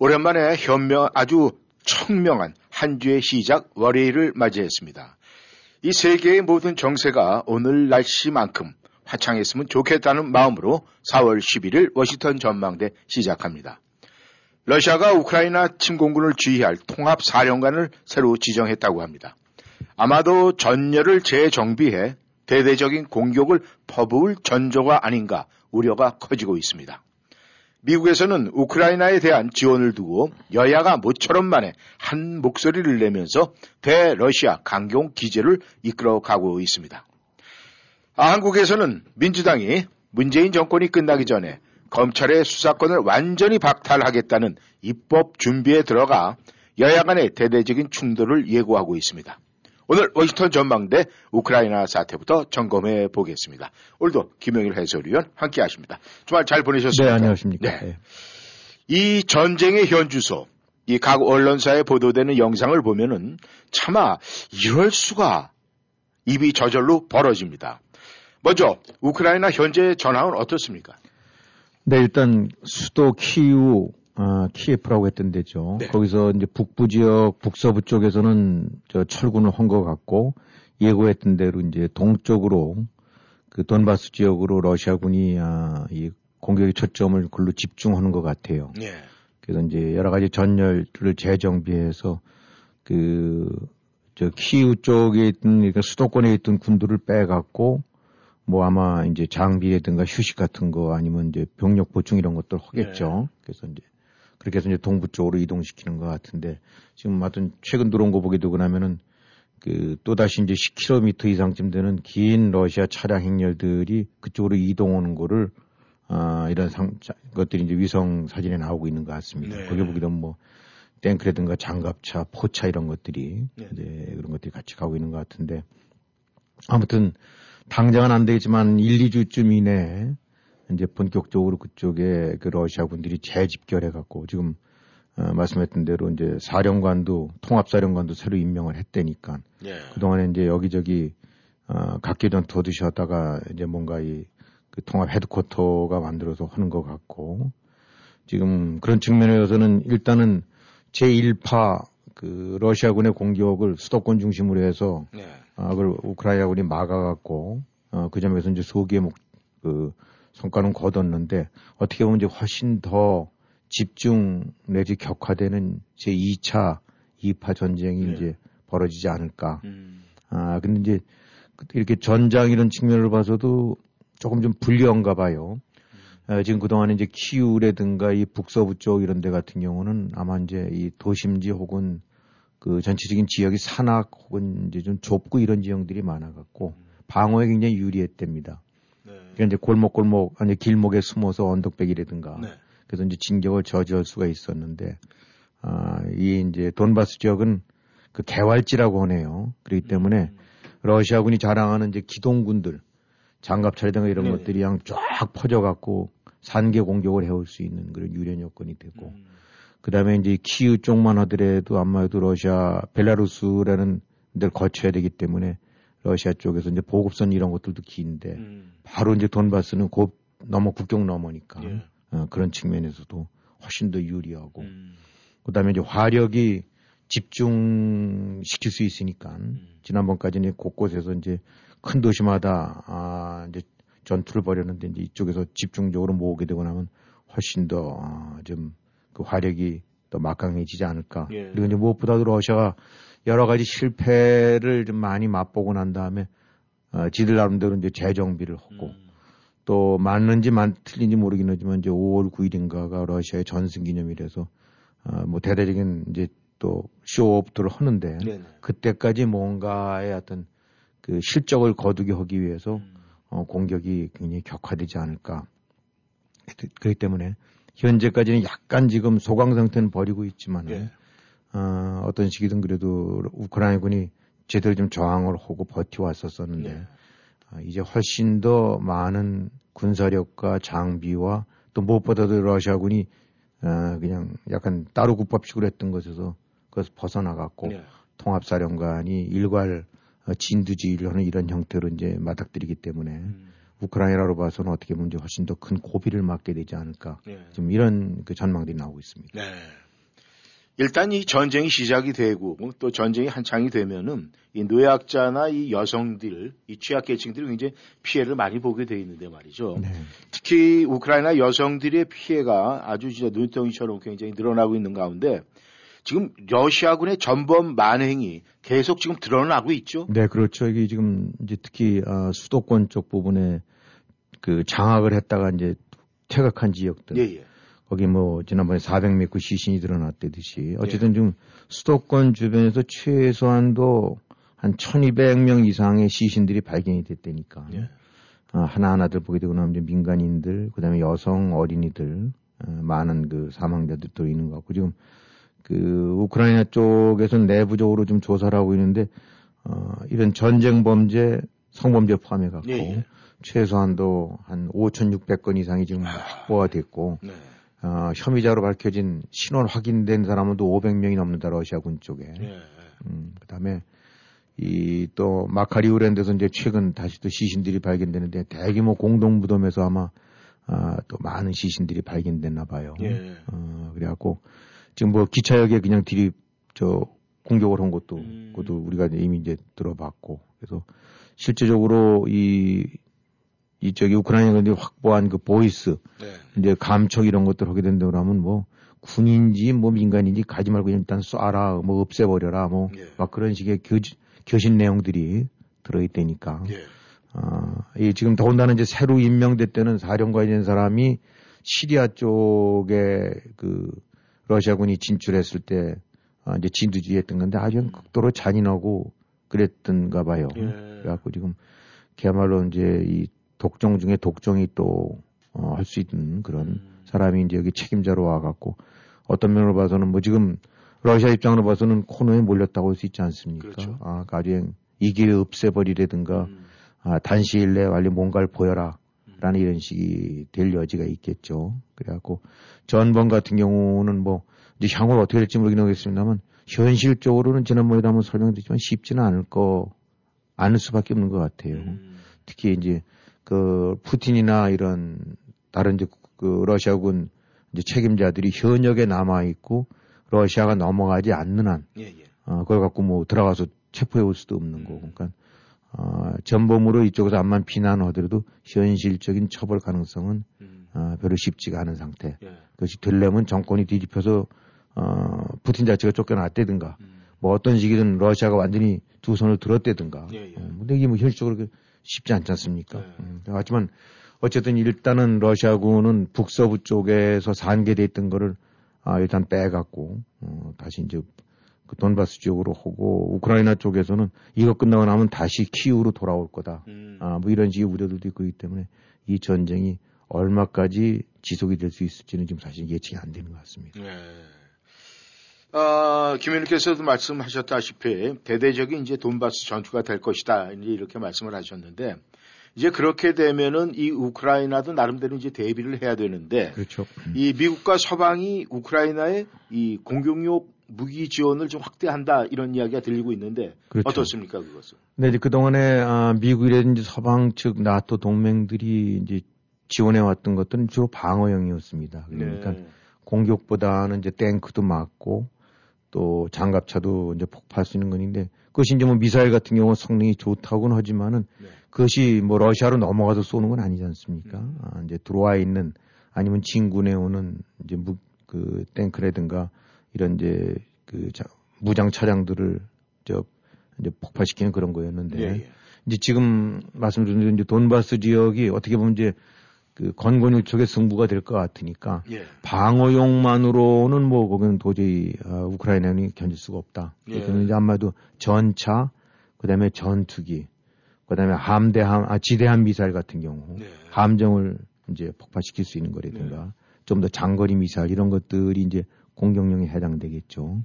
오랜만에 현명 아주 청명한 한 주의 시작 월요일을 맞이했습니다. 이 세계의 모든 정세가 오늘 날씨만큼 화창했으면 좋겠다는 마음으로 4월 11일 워싱턴 전망대 시작합니다. 러시아가 우크라이나 침공군을 지휘할 통합사령관을 새로 지정했다고 합니다. 아마도 전열을 재정비해 대대적인 공격을 퍼부을 전조가 아닌가 우려가 커지고 있습니다. 미국에서는 우크라이나에 대한 지원을 두고 여야가 모처럼 만에 한 목소리를 내면서 대러시아 강경 기제를 이끌어 가고 있습니다. 아, 한국에서는 민주당이 문재인 정권이 끝나기 전에 검찰의 수사권을 완전히 박탈하겠다는 입법 준비에 들어가 여야 간의 대대적인 충돌을 예고하고 있습니다. 오늘 워싱턴 전망대 우크라이나 사태부터 점검해 보겠습니다. 오늘도 김영일 해설위원 함께 하십니다. 주말 잘 보내셨습니까? 네, 안녕하십니까. 네. 네. 이 전쟁의 현주소, 이 각 언론사에 보도되는 영상을 보면은 차마 이럴 수가 입이 저절로 벌어집니다. 먼저 우크라이나 현재 전황은 어떻습니까? 네, 일단 수도 키우 아, 키예프라고 했던 데죠. 네. 거기서 이제 북부 지역, 북서부 쪽에서는 저 철군을 한 것 같고 예고했던 대로 이제 동쪽으로 그 돈바스 지역으로 러시아군이 아, 이 공격의 초점을 글로 집중하는 것 같아요. 네. 그래서 이제 여러 가지 전열을 재정비해서 그 저 키우 쪽에 있던 그러니까 수도권에 있던 군들을 빼갖고 뭐 아마 이제 장비라든가 휴식 같은 거 아니면 이제 병력 보충 이런 것들 하겠죠. 네. 그래서 이제 그렇게 해서 이제 동부 쪽으로 이동시키는 것 같은데 지금 하여튼 최근 들어온 거 보게 되고 나면은 그 또다시 이제 10km 이상쯤 되는 긴 러시아 차량 행렬들이 그쪽으로 이동하는 거를 아, 이런 상, 것들이 이제 위성 사진에 나오고 있는 것 같습니다. 네. 거기 보게 되면 뭐 탱크라든가 장갑차, 포차 이런 것들이 네. 이제 그런 것들이 같이 가고 있는 것 같은데 아무튼 당장은 안 되겠지만 1, 2주쯤 이내에 이제 본격적으로 그쪽에 그 러시아 군들이 재집결해 갖고 지금 어, 말씀했던 대로 이제 사령관도 통합사령관도 새로 임명을 했다니까 예. 그동안에 이제 여기저기 어, 각계 전투 드셨다가 이제 뭔가 이 그 통합 헤드쿼터가 만들어서 하는 것 같고 지금 그런 측면에서는 일단은 제1파 그 러시아군의 공격을 수도권 중심으로 해서 네. 아, 그걸 우크라이나군이 막아갖고 어, 그 점에서 이제 소기의 목, 그 성과는 거뒀는데 어떻게 보면 이제 훨씬 더 집중 내지 격화되는 제 2차 2파 전쟁이 네. 이제 벌어지지 않을까. 음. 아, 근데 이제 이렇게 전장 이런 측면을 봐서도 조금 좀 불리한가 봐요. 음. 아, 지금 그동안에 이제 키우라든가 이 북서부 쪽 이런 데 같은 경우는 아마 이제 이 도심지 혹은 그 전체적인 지역이 산악 혹은 이제 좀 좁고 이런 지형들이 많아갖고 음. 방어에 굉장히 유리했답니다. 그러니까 이제 골목골목 아니 길목에 숨어서 언덕백이라든가 네. 그래서 이제 진격을 저지할 수가 있었는데 아, 이 이제 돈바스 지역은 그 개활지라고 하네요. 그렇기 때문에 음. 러시아군이 자랑하는 이제 기동군들 장갑차라든가 이런 네. 것들이 그냥 쫙 퍼져갖고 산계 공격을 해올 수 있는 그런 유련 여건이 되고 음. 그 다음에 이제 키우 쪽만 하더라도 아마도 러시아 벨라루스라는 데를 거쳐야 되기 때문에 러시아 쪽에서 이제 보급선 이런 것들도 긴데 음. 바로 이제 돈바스는 곧 넘어 국경 넘으니까 예. 어, 그런 측면에서도 훨씬 더 유리하고 음. 그다음에 이제 화력이 집중시킬 수 있으니까 음. 지난번까지는 곳곳에서 이제 큰 도시마다 아 이제 전투를 벌였는데 이제 이쪽에서 집중적으로 모으게 되고 나면 훨씬 더좀그 아, 화력이 더 막강해지지 않을까. 예. 그리고 이제 무엇보다도 러시아가 여러 가지 실패를 좀 많이 맛보고 난 다음에 어, 지들 나름대로 이제 재정비를 하고 음. 또 맞는지 만 틀린지 모르긴 하지만 이제 5월 9일인가가 러시아의 전승 기념일에서 어, 뭐 대대적인 이제 또 쇼업들을 하는데 네네. 그때까지 뭔가의 어떤 그 실적을 거두게 하기 위해서 음. 어, 공격이 굉장히 격화되지 않을까. 그렇기 때문에 현재까지는 약간 지금 소강 상태는 버리고 있지만 예. 어, 어떤 시기든 그래도 우크라이나군이 제대로 좀 저항을 하고 버텨왔었었는데 네. 어, 이제 훨씬 더 많은 군사력과 장비와 또 무엇보다도 러시아군이 어, 그냥 약간 따로 국밥식으로 했던 것에서 그것을 벗어나갔고 네. 통합사령관이 일괄 어, 진두지휘를 하는 이런 형태로 이제 맞닥뜨리기 때문에 음. 우크라이나로 봐서는 어떻게 보면 훨씬 더 큰 고비를 맞게 되지 않을까 네. 지금 이런 그 전망들이 나오고 있습니다. 네. 일단 이 전쟁이 시작이 되고 또 전쟁이 한창이 되면은 이 노약자나 이 여성들, 이 취약계층들이 굉장히 피해를 많이 보게 돼 있는데 말이죠. 네. 특히 우크라이나 여성들의 피해가 아주 진짜 눈덩이처럼 굉장히 늘어나고 있는 가운데 지금 러시아군의 전범 만행이 계속 지금 드러나고 있죠. 네, 그렇죠. 이게 지금 이제 특히 아, 수도권 쪽 부분에 그 장악을 했다가 이제 퇴각한 지역들. 예, 예. 거기 뭐 지난번에 400m 시신이 드러났다듯이 어쨌든 지금 수도권 주변에서 최소한도 한 1200명 이상의 시신들이 발견이 됐다니까. 예. 아, 하나하나들 보게 되고 나면 민간인들, 그 다음에 여성, 어린이들, 어, 많은 그 사망자들 도 있는 것 같고, 지금 그 우크라이나 쪽에서는 내부적으로 좀 조사를 하고 있는데, 어, 이런 전쟁 범죄, 성범죄 포함해 갖고, 예, 예. 최소한도 한 5,600건 이상이 지금 확보가 됐고, 네. 어, 혐의자로 밝혀진 신원 확인된 사람은 또 500명이 넘는다, 러시아군 쪽에. 예. 음, 그 다음에 이 또 마카리우랜드에서 이제 최근 다시 또 시신들이 발견되는데 대규모 공동 무덤에서 아마 아, 또 많은 시신들이 발견됐나 봐요. 예. 어, 그래갖고 지금 뭐 기차역에 그냥 들이 저 공격을 한 것도 음. 그것도 우리가 이미 이제 들어봤고 그래서 실제적으로 이 이쪽이 우크라이나가 이제 확보한 그 voice 네. 이제 감청 이런 것들 하게 된다고 하면 뭐 군인지 뭐 민간인지 가리지 말고 일단 쏴라 뭐 없애버려라 뭐 예. 막 그런 식의 교, 교신 내용들이 들어있다니까. 예. 아, 이 지금 더군다나 이제 새로 임명됐다는 사령관이 된 사람이 시리아 쪽에 그 러시아군이 진출했을 때 아, 이제 진두지휘했던 건데 아주 극도로 잔인하고 그랬던가 봐요. 예. 그래갖고 지금 그야말로 이제 이 독종 중에 독종이 또, 어, 할 수 있는 그런 음. 사람이 이제 여기 책임자로 와갖고 어떤 면으로 봐서는 뭐 지금 러시아 입장으로 봐서는 코너에 몰렸다고 할 수 있지 않습니까? 그렇죠. 아, 가령 이 기회 없애버리라든가 음. 아, 단시일 내에 빨리 뭔가를 보여라. 라는 이런 식이 될 여지가 있겠죠. 그래갖고 전번 같은 경우는 뭐 이제 향후를 어떻게 될지 모르긴 하겠습니다만 현실적으로는 지난번에도 한번 설명드렸지만 쉽지는 않을 거, 않을 수밖에 없는 것 같아요. 음. 특히 이제 그 푸틴이나 이런 다른 이제 그 러시아군 이제 책임자들이 현역에 남아 있고 러시아가 넘어가지 않는 한 예, 예. 어, 그걸 갖고 뭐 들어가서 체포해 올 수도 없는 거고 그러니까 어, 전범으로 이쪽에서 암만 비난하더라도 현실적인 처벌 가능성은 음. 어, 별로 쉽지가 않은 상태. 예. 그것이 되려면 정권이 뒤집혀서 어, 푸틴 자체가 쫓겨났다든가 음. 뭐 어떤 식이든 러시아가 완전히 두 손을 들었다든가. 예, 예. 어, 근데 이게 뭐 현실적으로 그렇게 쉽지 않지 않습니까? 네. 음, 하지만 어쨌든 일단은 러시아군은 북서부 쪽에서 산계돼 있던 거를 아, 일단 빼갖고 어, 다시 이제 그 돈바스 지역으로 하고 우크라이나 쪽에서는 이거 끝나고 나면 다시 키우로 돌아올 거다. 음. 아, 뭐 이런 식의 우려들도 있고 있기 때문에 이 전쟁이 얼마까지 지속이 될 수 있을지는 지금 사실 예측이 안 되는 것 같습니다. 네. 어, 김 의원께서도 말씀하셨다시피 대대적인 이제 돈바스 전투가 될 것이다. 이제 이렇게 말씀을 하셨는데 이제 그렇게 되면은 이 우크라이나도 나름대로 이제 대비를 해야 되는데 그렇죠. 이 미국과 서방이 우크라이나에 이 공격용 무기 지원을 좀 확대한다 이런 이야기가 들리고 있는데 그렇죠. 어떻습니까 그것은? 네, 이제 그 동안에 아, 미국이라든지 서방 측 나토 동맹들이 이제 지원해 왔던 것들은 주로 방어형이었습니다. 그러니까 네. 공격보다는 이제 탱크도 맞고 또 장갑차도 이제 폭파할 수 있는 건데 그것이 이제 뭐 미사일 같은 경우 성능이 좋다고는 하지만은 네. 그것이 뭐 러시아로 넘어가서 쏘는 건 아니지 않습니까? 음. 아, 이제 들어와 있는 아니면 진군에 오는 이제 무, 그 탱크라든가 이런 이제 그 자, 무장 차량들을 저 이제 폭파시키는 그런 거였는데 예, 예. 이제 지금 말씀드린 이제 돈바스 지역이 어떻게 보면 이제 그 건곤일 쪽의 승부가 될 것 같으니까 예. 방어용만으로는 뭐 거기는 도저히 아, 우크라이나는 견딜 수가 없다. 예. 그래서 이제 아마도 전차, 그다음에 전투기, 그다음에 함대함, 아 지대함 미사일 같은 경우 네. 함정을 이제 폭파시킬 수 있는 거라든가 좀더 장거리 미사일 이런 것들이 이제 공격령에 해당되겠죠.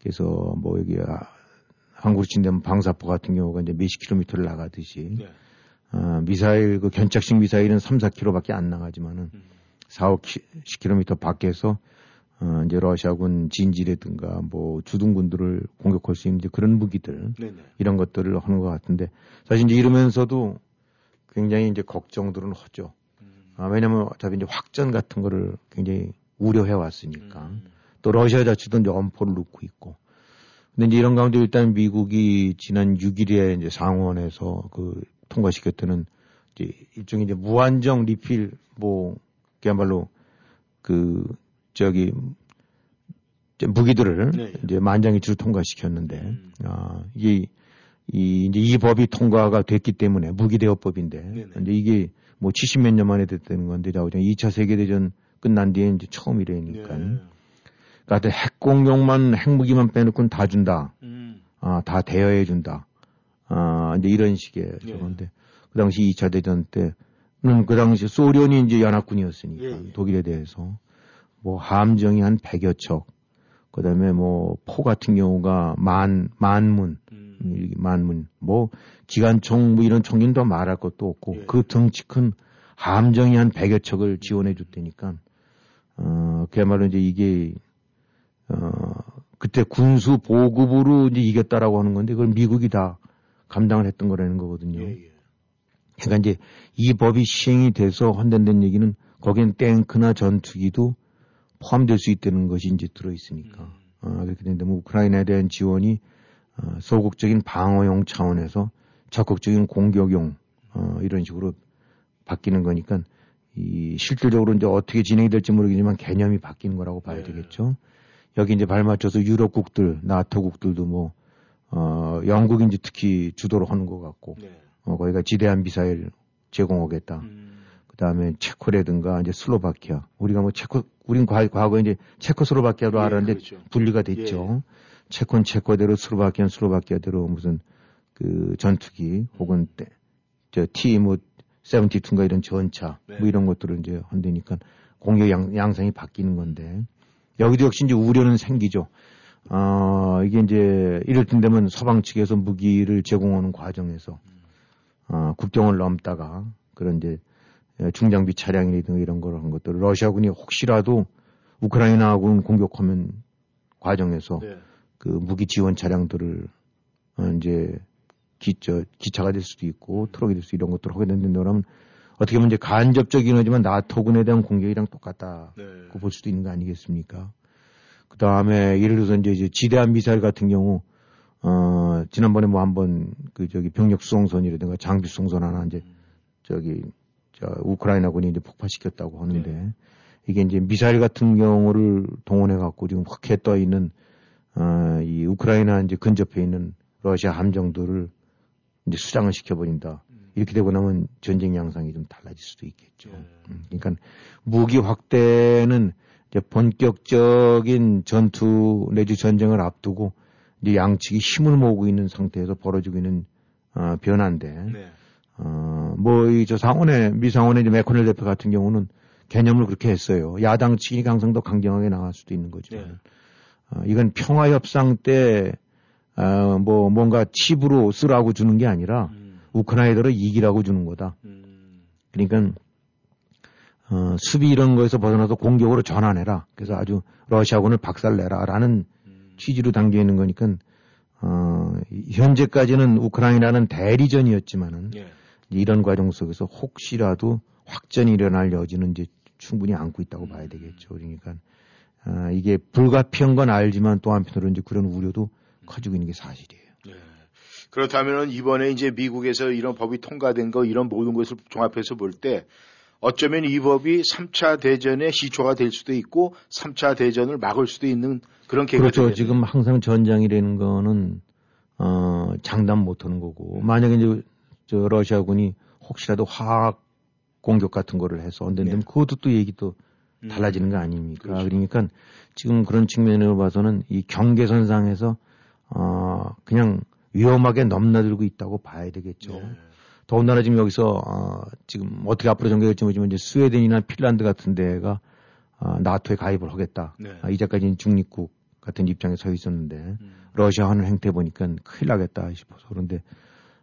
그래서 뭐 여기 아, 한국으로 친다면 방사포 같은 경우가 이제 몇십 킬로미터를 나가듯이 네. 어, 미사일 그 견착식 미사일은 3, 4킬로밖에 안 나가지만은 음. 4, 5 10킬로미터 밖에서 어, 이제 러시아군 진지라든가 뭐 주둔군들을 공격할 수 있는 그런 무기들 네네. 이런 것들을 하는 것 같은데 사실 이제 이러면서도 굉장히 이제 걱정들은 하죠. 아, 왜냐면 어차피 이제 확전 같은 거를 굉장히 우려해 왔으니까. 음. 또 러시아 자체도 이제 엄포를 놓고 있고. 근데 이제 이런 가운데 일단 미국이 지난 6일에 이제 상원에서 그 통과시켰다는 이제 일종의 이제 무한정 리필 뭐 그야말로 그 저기 이제 무기들을 네. 이제 만장일치로 통과시켰는데 음. 아 이게 이 이제 이 법이 통과가 됐기 때문에 무기 대여법인데 네네. 근데 이게 뭐 70몇 년 만에 됐다는 건데 자고 2차 세계 대전 끝난 뒤에 이제 처음이라니까. 네. 그러니까 핵공룡만 핵무기만 빼놓고는 다 준다. 음. 아, 다 대여해 준다. 아, 이제 이런 식의 예. 저건데 그 당시 2차 대전 때는 그 당시 소련이 이제 연합군이었으니까 예, 예. 독일에 대해서 뭐 함정이 한 100여 척. 그다음에 뭐 포 같은 경우가 만 만문 음. 이 만문 뭐 기관총 뭐 이런 총기는 더 말할 것도 없고 예. 그 덩치 큰 함정이 한 100여 척을 지원해 줬다니까 어 그야말로 이제 이게 어 그때 군수 보급으로 이제 이겼다라고 하는 건데 그걸 미국이 다 감당을 했던 거라는 거거든요. 예, 예. 그러니까 이제 이 법이 시행이 돼서 헌된다는 얘기는 거기엔 탱크나 전투기도 포함될 수 있다는 것이 이제 들어 있으니까 음. 어, 그렇게 된다면 우크라이나에 대한 지원이 어, 소극적인 방어용 차원에서 적극적인 공격용 어, 이런 식으로 바뀌는 거니까 이 실질적으로 이제 어떻게 진행이 될지 모르겠지만 개념이 바뀌는 거라고 봐야 네. 되겠죠. 여기 이제 발맞춰서 유럽국들, 나토국들도 뭐 어, 영국이 이제 특히 주도로 하는 것 같고 네. 어, 거기가 지대한 미사일 제공하겠다. 음. 그 다음에 체코라든가 이제 슬로바키아. 우리가 뭐 체코, 우린 과, 과거에 이제 체코슬로바키아로 예, 알았는데 그렇죠. 분리가 됐죠. 체코는 체코대로 슬로바키아는 슬로바키아대로 무슨 그 전투기 혹은 때, 저 T 뭐 72인가 이런 전차 네. 뭐 이런 것들을 이제 한다니까 공격 양, 양상이 바뀌는 건데 여기도 역시 이제 우려는 생기죠. 어, 이게 이제 이럴 땐 되면 서방 측에서 무기를 제공하는 과정에서 어, 국경을 넘다가 그런 이제 예, 중장비 차량이라든가 이런 걸 한 것들 러시아군이 혹시라도 우크라이나군 공격하면 과정에서 네. 그 무기 지원 차량들을 어, 이제 기, 저, 기차가 될 수도 있고 트럭이 될수 이런 것들을 하게 된다면 어떻게 보면 이제 간접적이긴 하지만 나토군에 대한 공격이랑 똑같다고 네. 볼 수도 있는 거 아니겠습니까? 그 다음에 예를 들어서 이제, 지대함 미사일 같은 경우 어 지난번에 뭐 한번 그 저기 병력 수송선이라든가 장비 수송선 하나 이제 저기 저 우크라이나군이 이제 폭파시켰다고 하는데 이게 이제 미사일 같은 경우를 동원해 갖고 지금 흑해 떠 있는 어이 우크라이나 이제 근접해 있는 러시아 함정들을 이제 수장을 시켜버린다. 이렇게 되고 나면 전쟁 양상이 좀 달라질 수도 있겠죠. 네. 음, 그러니까 무기 확대는 이제 본격적인 전투 내지 전쟁을 앞두고 이제 양측이 힘을 모으고 있는 상태에서 벌어지고 있는 어, 변화인데 네. 어, 뭐, 이, 저 상원의, 미상원의 이제 메코넬 대표 같은 경우는 개념을 그렇게 했어요. 야당 측이 항상 더 강경하게 나갈 수도 있는 거죠. 네. 어, 이건 평화 협상 때, 어, 뭐, 뭔가 칩으로 쓰라고 주는 게 아니라 음. 우크라이나를 이기라고 주는 거다. 음. 그러니까, 어, 수비 이런 거에서 벗어나서 공격으로 전환해라. 그래서 아주 러시아군을 박살내라. 라는 음. 취지로 담겨 있는 거니까, 어, 이- 현재까지는 우크라이나는 대리전이었지만은 예. 이런 과정 속에서 혹시라도 확전이 일어날 여지는 이제 충분히 안고 있다고 음. 봐야 되겠죠. 그러니까 아, 이게 불가피한 건 알지만 또 한편으로 이제 그런 우려도 커지고 있는 게 사실이에요. 예. 그렇다면 이번에 이제 미국에서 이런 법이 통과된 거 이런 모든 것을 종합해서 볼 때 어쩌면 이 법이 3차 대전의 시초가 될 수도 있고 3차 대전을 막을 수도 있는 그런 계기가 그렇죠. 되겠네요. 지금 항상 전장이라는 거는 어, 장담 못 하는 거고 만약에 이제 저 러시아군이 혹시라도 화학 공격 같은 거를 해서 언젠되면 네. 그것도 또 얘기 또 음. 달라지는 거 아닙니까? 그렇죠. 그러니까 지금 그런 측면으로 봐서는 이 경계선상에서 어 그냥 위험하게 넘나들고 있다고 봐야 되겠죠. 네. 더군다나 지금 여기서 어 지금 어떻게 앞으로 전개될지 모르지만 이제 스웨덴이나 핀란드 같은 데가 아, 나토에 가입을 하겠다. 네. 아, 이제까지는 중립국 같은 입장에 서 있었는데 음. 러시아 하는 행태 보니까 큰일 나겠다 싶어서 그런데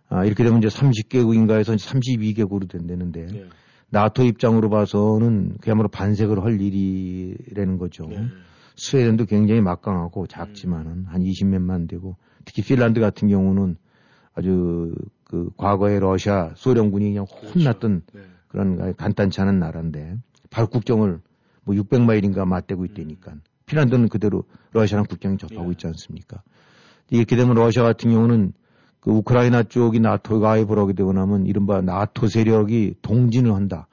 아, 이렇게 되면 이제 30개국인가에서 32개국으로 된다는데 네. 나토 입장으로 봐서는 그야말로 반색을 할 일이라는 거죠. 네. 스웨덴도 굉장히 막강하고 작지만은 한 20몇만 되고 특히 핀란드 같은 경우는 아주 그 과거에 러시아 소련군이 그냥 혼났던 네. 그런 간단치 않은 나라인데 바로 국경을 뭐 600마일인가 맞대고 있다니까 핀란드는 그대로 러시아랑 국경이 접하고 예. 있지 않습니까? 이렇게 되면 러시아 같은 경우는 그 우크라이나 쪽이 나토 가입을 하게 되고 나면 이른바 나토 세력이 동진을 한다.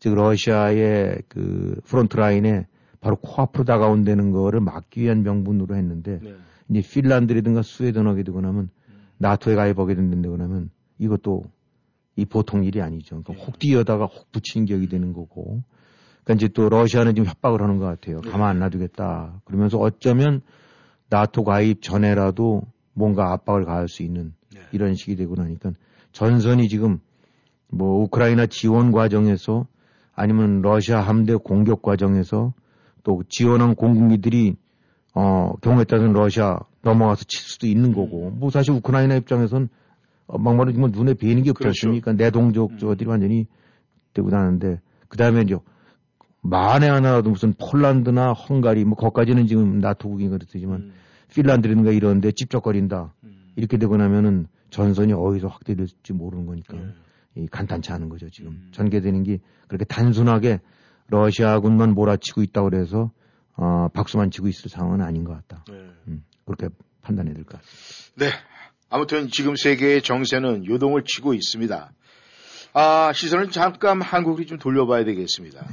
즉 러시아의 그 front line에 바로 코앞으로 다가온다는 거를 막기 위한 명분으로 했는데 네. 이제 핀란드라든가 스웨덴 하게 되고 나면 나토에 가입하게 된다고 나면 이것도 이 보통 일이 아니죠. 그러니까 혹 뛰어다가 혹 붙이는 격이 되는 거고. 그러니까 이제 또 러시아는 지금 협박을 하는 것 같아요. 가만 안 놔두겠다. 그러면서 어쩌면 나토 가입 전에라도 뭔가 압박을 가할 수 있는 네. 이런 식이 되고 나니까 전선이 지금 뭐 우크라이나 지원 과정에서 아니면 러시아 함대 공격 과정에서 또 지원한 공군기들이 어 경우에 따라서는 러시아 넘어가서 칠 수도 있는 거고 뭐 사실 우크라이나 입장에선 어, 막말로 지금 눈에 뵈는 게 없지 그렇죠. 않습니까? 내 동족 저들이 완전히 되고 나는데 그 다음에 이제 만에 하나라도 무슨 폴란드나 헝가리 뭐 거기까지는 지금 나토국인 그렇지만 음. 핀란드라든가 이런데 찝쩍거린다 음. 이렇게 되고 나면은 전선이 어디서 확대될지 모르는 거니까 네. 이 간단치 않은 거죠 지금 음. 전개되는 게 그렇게 단순하게 러시아군만 몰아치고 있다고 그래서 어, 박수만 치고 있을 상황은 아닌 것 같다. 네. 음, 그렇게 판단해야 될 것 같습니다. 네. 아무튼 지금 세계의 정세는 요동을 치고 있습니다. 아, 시선을 잠깐 한국으로 좀 돌려봐야 되겠습니다.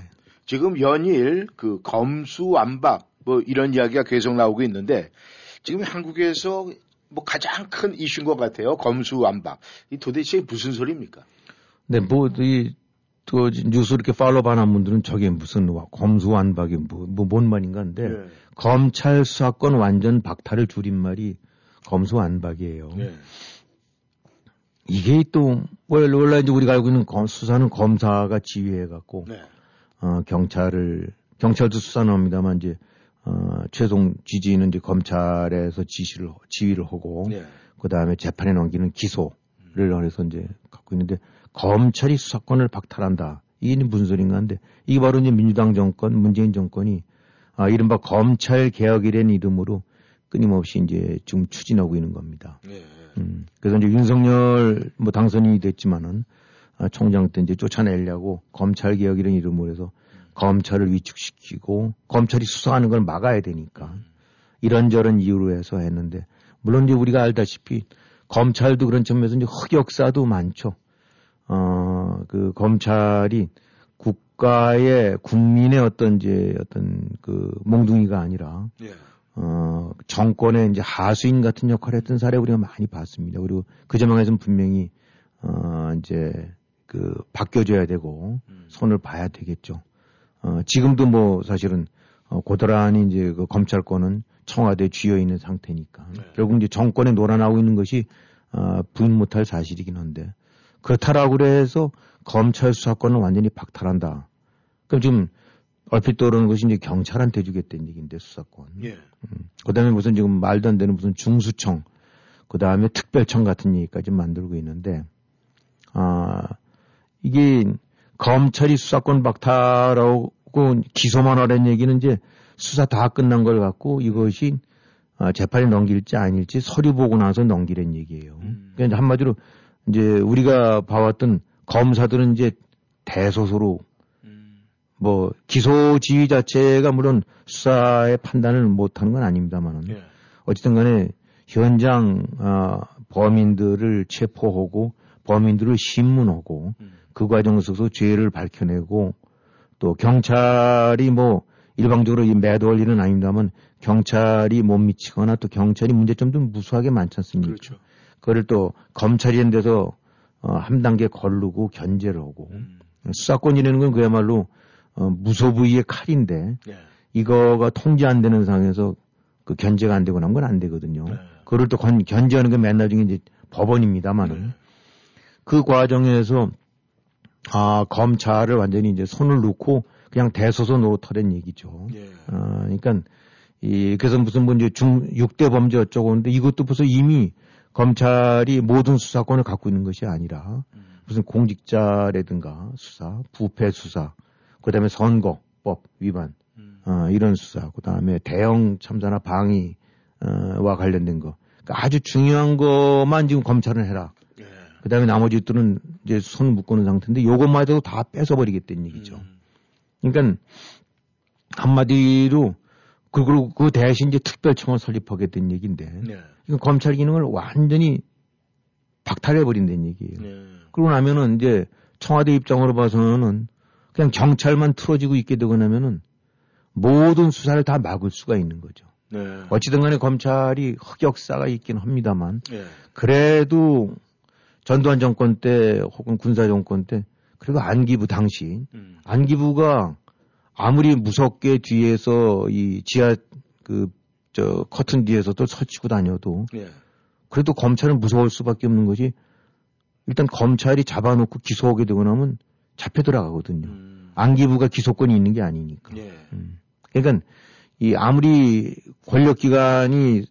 지금 연일 그 검수 완박 뭐 이런 이야기가 계속 나오고 있는데 지금 한국에서 뭐 가장 큰 이슈인 것 같아요. 검수 완박. 이 도대체 무슨 소리입니까? 네, 뭐, 이, 그, 뉴스 이렇게 팔로우 하는 분들은 저게 무슨 와- 검수 완박이 뭐, 뭐, 뭔 말인가 한데, 네. 검찰 수사권 완전 박탈을 줄임말이 검수완박이에요. 네. 이게 또, 원래, 원래 이제 우리가 알고 있는 검- 수사는 검사가 지휘해 갖고, 네. 어, 경찰을, 경찰도 수사는 합니다만, 이제, 어, 최종 지지는 이제 검찰에서 지시를, 지휘를 하고, 네. 그 다음에 재판에 넘기는 기소를 해서 이제 갖고 있는데, 검찰이 수사권을 박탈한다. 이게 무슨 소린가 한데, 이게 바로 이제 민주당 정권, 문재인 정권이, 아, 이른바 검찰 개혁이라는 이름으로 끊임없이 이제 지금 추진하고 있는 겁니다. 네. 음, 그래서 이제 윤석열 뭐 당선이 됐지만은 아, 총장 때 이제 쫓아내려고 검찰 개혁이라는 이름으로 해서 검찰을 위축시키고 검찰이 수사하는 걸 막아야 되니까 이런저런 이유로 해서 했는데 물론 이제 우리가 알다시피 검찰도 그런 점에서 이제 흑역사도 많죠. 어, 그 검찰이 국가의 국민의 어떤 이제 어떤 그 몽둥이가 아니라 네. 어, 정권의 이제 하수인 같은 역할을 했던 사례 우리가 많이 봤습니다. 그리고 그 점에서는 분명히, 어, 이제, 그, 바뀌어줘야 되고, 음. 손을 봐야 되겠죠. 어, 지금도 뭐 사실은, 어, 고스란히 이제 그 검찰권은 청와대에 쥐어 있는 상태니까. 네. 결국 이제 정권에 놀아나고 있는 것이, 어, 부인 못할 사실이긴 한데, 그렇다라고 그래서 검찰 수사권을 완전히 박탈한다. 그럼 지금 얼핏 떠오르는 것이 이제 경찰한테 주겠다는 얘기인데, 수사권. 예. 그 다음에 무슨 지금 말도 안 되는 무슨 중수청, 그 다음에 특별청 같은 얘기까지 만들고 있는데, 아, 이게 검찰이 수사권 박탈하고 기소만 하라는 얘기는 이제 수사 다 끝난 걸 갖고 이것이 아, 재판에 넘길지 아닐지 서류 보고 나서 넘기란 얘기예요. 음. 그러니까 한마디로 이제 우리가 봐왔던 검사들은 이제 대소소로 음. 뭐 기소 지휘 자체가 물론 수사의 판단을 못하는 건 아닙니다만은 예. 어쨌든 간에 현장 아, 범인들을 체포하고 범인들을 신문하고 음. 그 과정 속에서 죄를 밝혀내고 또 경찰이 뭐 일방적으로 이 매도할 일은 아닙니다만 경찰이 못 미치거나 또 경찰이 문제점도 무수하게 많지 않습니까? 그렇죠. 그걸 또 검찰이 한 데서 어, 한 단계 걸르고 견제를 하고 음. 수사권이라는 건 그야말로 어, 무소부위의 칼인데 예. 이거가 통제 안 되는 상황에서 그 견제가 안 되고 나면 건안 되거든요. 네. 그걸 또 건- 견제하는 게 맨날 중에 이제 법원입니다만은 네. 그 과정에서 아 검찰을 완전히 이제 손을 놓고 그냥 대소서 노릇하는 얘기죠. 예. 어, 그러니까 이 그래서 무슨 뭐 이제 중 6대 범죄 어쩌고 하는데 이것도 벌써 이미 검찰이 모든 수사권을 갖고 있는 것이 아니라 무슨 공직자라든가 수사, 부패 수사, 그다음에 선거법 위반 어, 이런 수사, 그다음에 대형 참사나 방위와 관련된 거. 그러니까 아주 중요한 것만 지금 검찰은 해라. 예. 그다음에 나머지들은 이제 손 묶어놓은 상태인데 요것만 해도 다 뺏어버리겠다는 얘기죠. 음. 그러니까 한마디로 그리고 그 대신 이제 특별청을 설립하게 된 얘기인데 네. 이건 검찰 기능을 완전히 박탈해 버린다는 얘기예요. 네. 그러고 나면은 이제 청와대 입장으로 봐서는 그냥 경찰만 틀어지고 있게 되고 나면은 모든 수사를 다 막을 수가 있는 거죠. 네. 어찌든 간에 검찰이 흑역사가 있긴 합니다만 예. 그래도 전두환 정권 때 혹은 군사 정권 때 그리고 안기부 당시 음. 안기부가 아무리 무섭게 뒤에서 이 지하 그 저 커튼 뒤에서도 서치고 다녀도 예. 그래도 검찰은 무서울 수밖에 없는 것이 일단 검찰이 잡아놓고 기소하게 되고 나면 잡혀 들어가거든요. 음. 안기부가 기소권이 있는 게 아니니까. 예. 음. 그러니까 이 아무리 권력기관이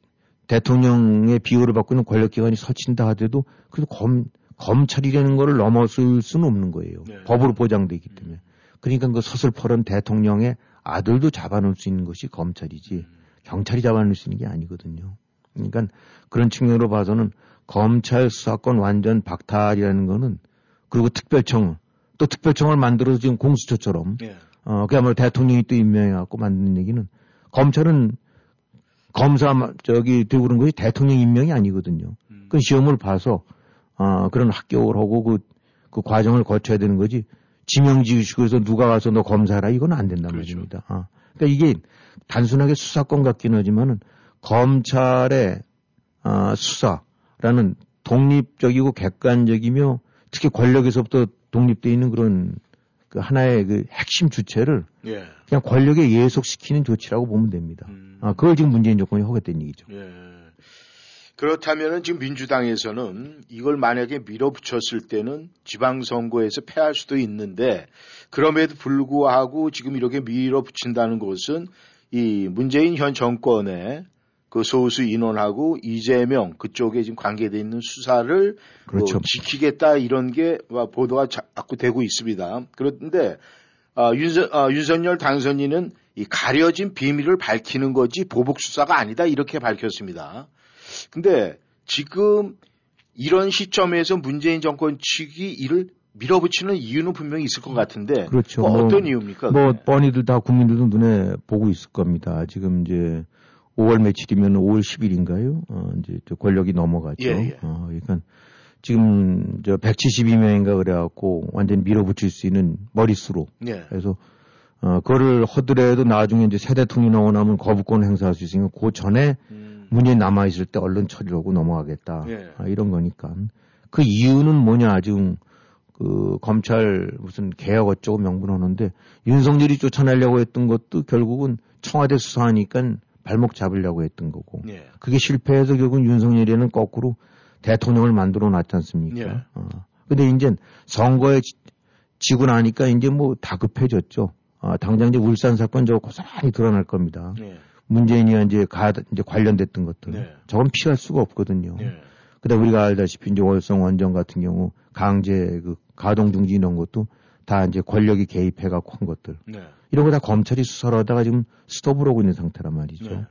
대통령의 비호를 받고 있는 권력기관이 설친다 하더라도 그래도 검, 검찰이라는 거를 넘어설 수는 없는 거예요. 네. 법으로 보장되기 때문에. 그러니까 그 서슬퍼런 대통령의 아들도 잡아놓을 수 있는 것이 검찰이지 경찰이 잡아놓을 수 있는 게 아니거든요. 그러니까 그런 측면으로 봐서는 검찰 수사권 완전 박탈이라는 거는 그리고 특별청 또 특별청을 만들어서 지금 공수처처럼 예. 어, 그야말로 대통령이 또 임명해갖고 만드는 얘기는 검찰은 검사 마- 저기 되고 그런 것이 대통령 임명이 아니거든요. 음. 그 시험을 봐서 어, 그런 합격을 하고 그, 그 과정을 거쳐야 되는 거지 지명지휘식으로 누가 와서 너 검사라 이건 안 된단 그렇죠. 말입니다. 아, 그러니까 이게 단순하게 수사권 같기는 하지만은 검찰의 아, 수사라는 독립적이고 객관적이며 특히 권력에서부터 독립되어 있는 그런 그 하나의 그 핵심 주체를 예. 그냥 권력에 예속시키는 조치라고 보면 됩니다. 음. 아, 그걸 지금 문재인 정권이 하겠다는 얘기죠. 예. 그렇다면은 지금 민주당에서는 이걸 만약에 밀어붙였을 때는 지방선거에서 패할 수도 있는데 그럼에도 불구하고 지금 이렇게 밀어붙인다는 것은 이 문재인 현 정권의 그 소수 인원하고 이재명 그쪽에 지금 관계돼 있는 수사를 그렇죠. 뭐 지키겠다 이런 게 보도가 자꾸 되고 있습니다. 그런데 아, 윤석, 아, 윤석열 당선인은 이 가려진 비밀을 밝히는 거지 보복 수사가 아니다 이렇게 밝혔습니다. 근데 지금 이런 시점에서 문재인 정권 측이 이를 밀어붙이는 이유는 분명히 있을 것 같은데 그렇죠. 뭐 뭐, 어떤 이유입니까? 뭐 그게? 뻔히들 다 국민들도 눈에 보고 있을 겁니다. 지금 이제 5월 며칠이면 5월 10일인가요? 어, 이제 저 권력이 넘어가죠. 예, 예. 어, 그러니까 지금 저 172명인가 그래갖고 완전히 밀어붙일 수 있는 머릿수로 예. 그래서 어, 그거를 하더라도 나중에 이제 새 대통령이 나오고 나면 거부권 행사할 수 있으니까 그 전에 음, 문재인 남아있을 때 얼른 처리를 하고 넘어가겠다. 예. 아, 이런 거니까. 그 이유는 뭐냐, 지금 그 검찰 무슨 개혁 어쩌고 명분하는데 윤석열이 쫓아내려고 했던 것도 결국은 청와대 수사하니까 발목 잡으려고 했던 거고. 예. 그게 실패해서 결국 윤석열이는 거꾸로 대통령을 만들어 놨지 않습니까? 예. 어. 근데 이제 선거에 지- 지고 나니까 이제 뭐 다급해졌죠. 아, 당장 이제 울산 사건 저거 고스란히 드러날 겁니다. 예. 문재인이 이제 가, 이제 관련됐던 것들. 네. 저건 피할 수가 없거든요. 예. 그다음 우리가 알다시피 이제 월성 원전 같은 경우 강제 그 가동 중지 이런 것도 다 이제 권력이 개입해 갖고 한 것들. 네. 이런 거 다 검찰이 수사를 하다가 지금 스톱을 하고 있는 상태란 말이죠. 네.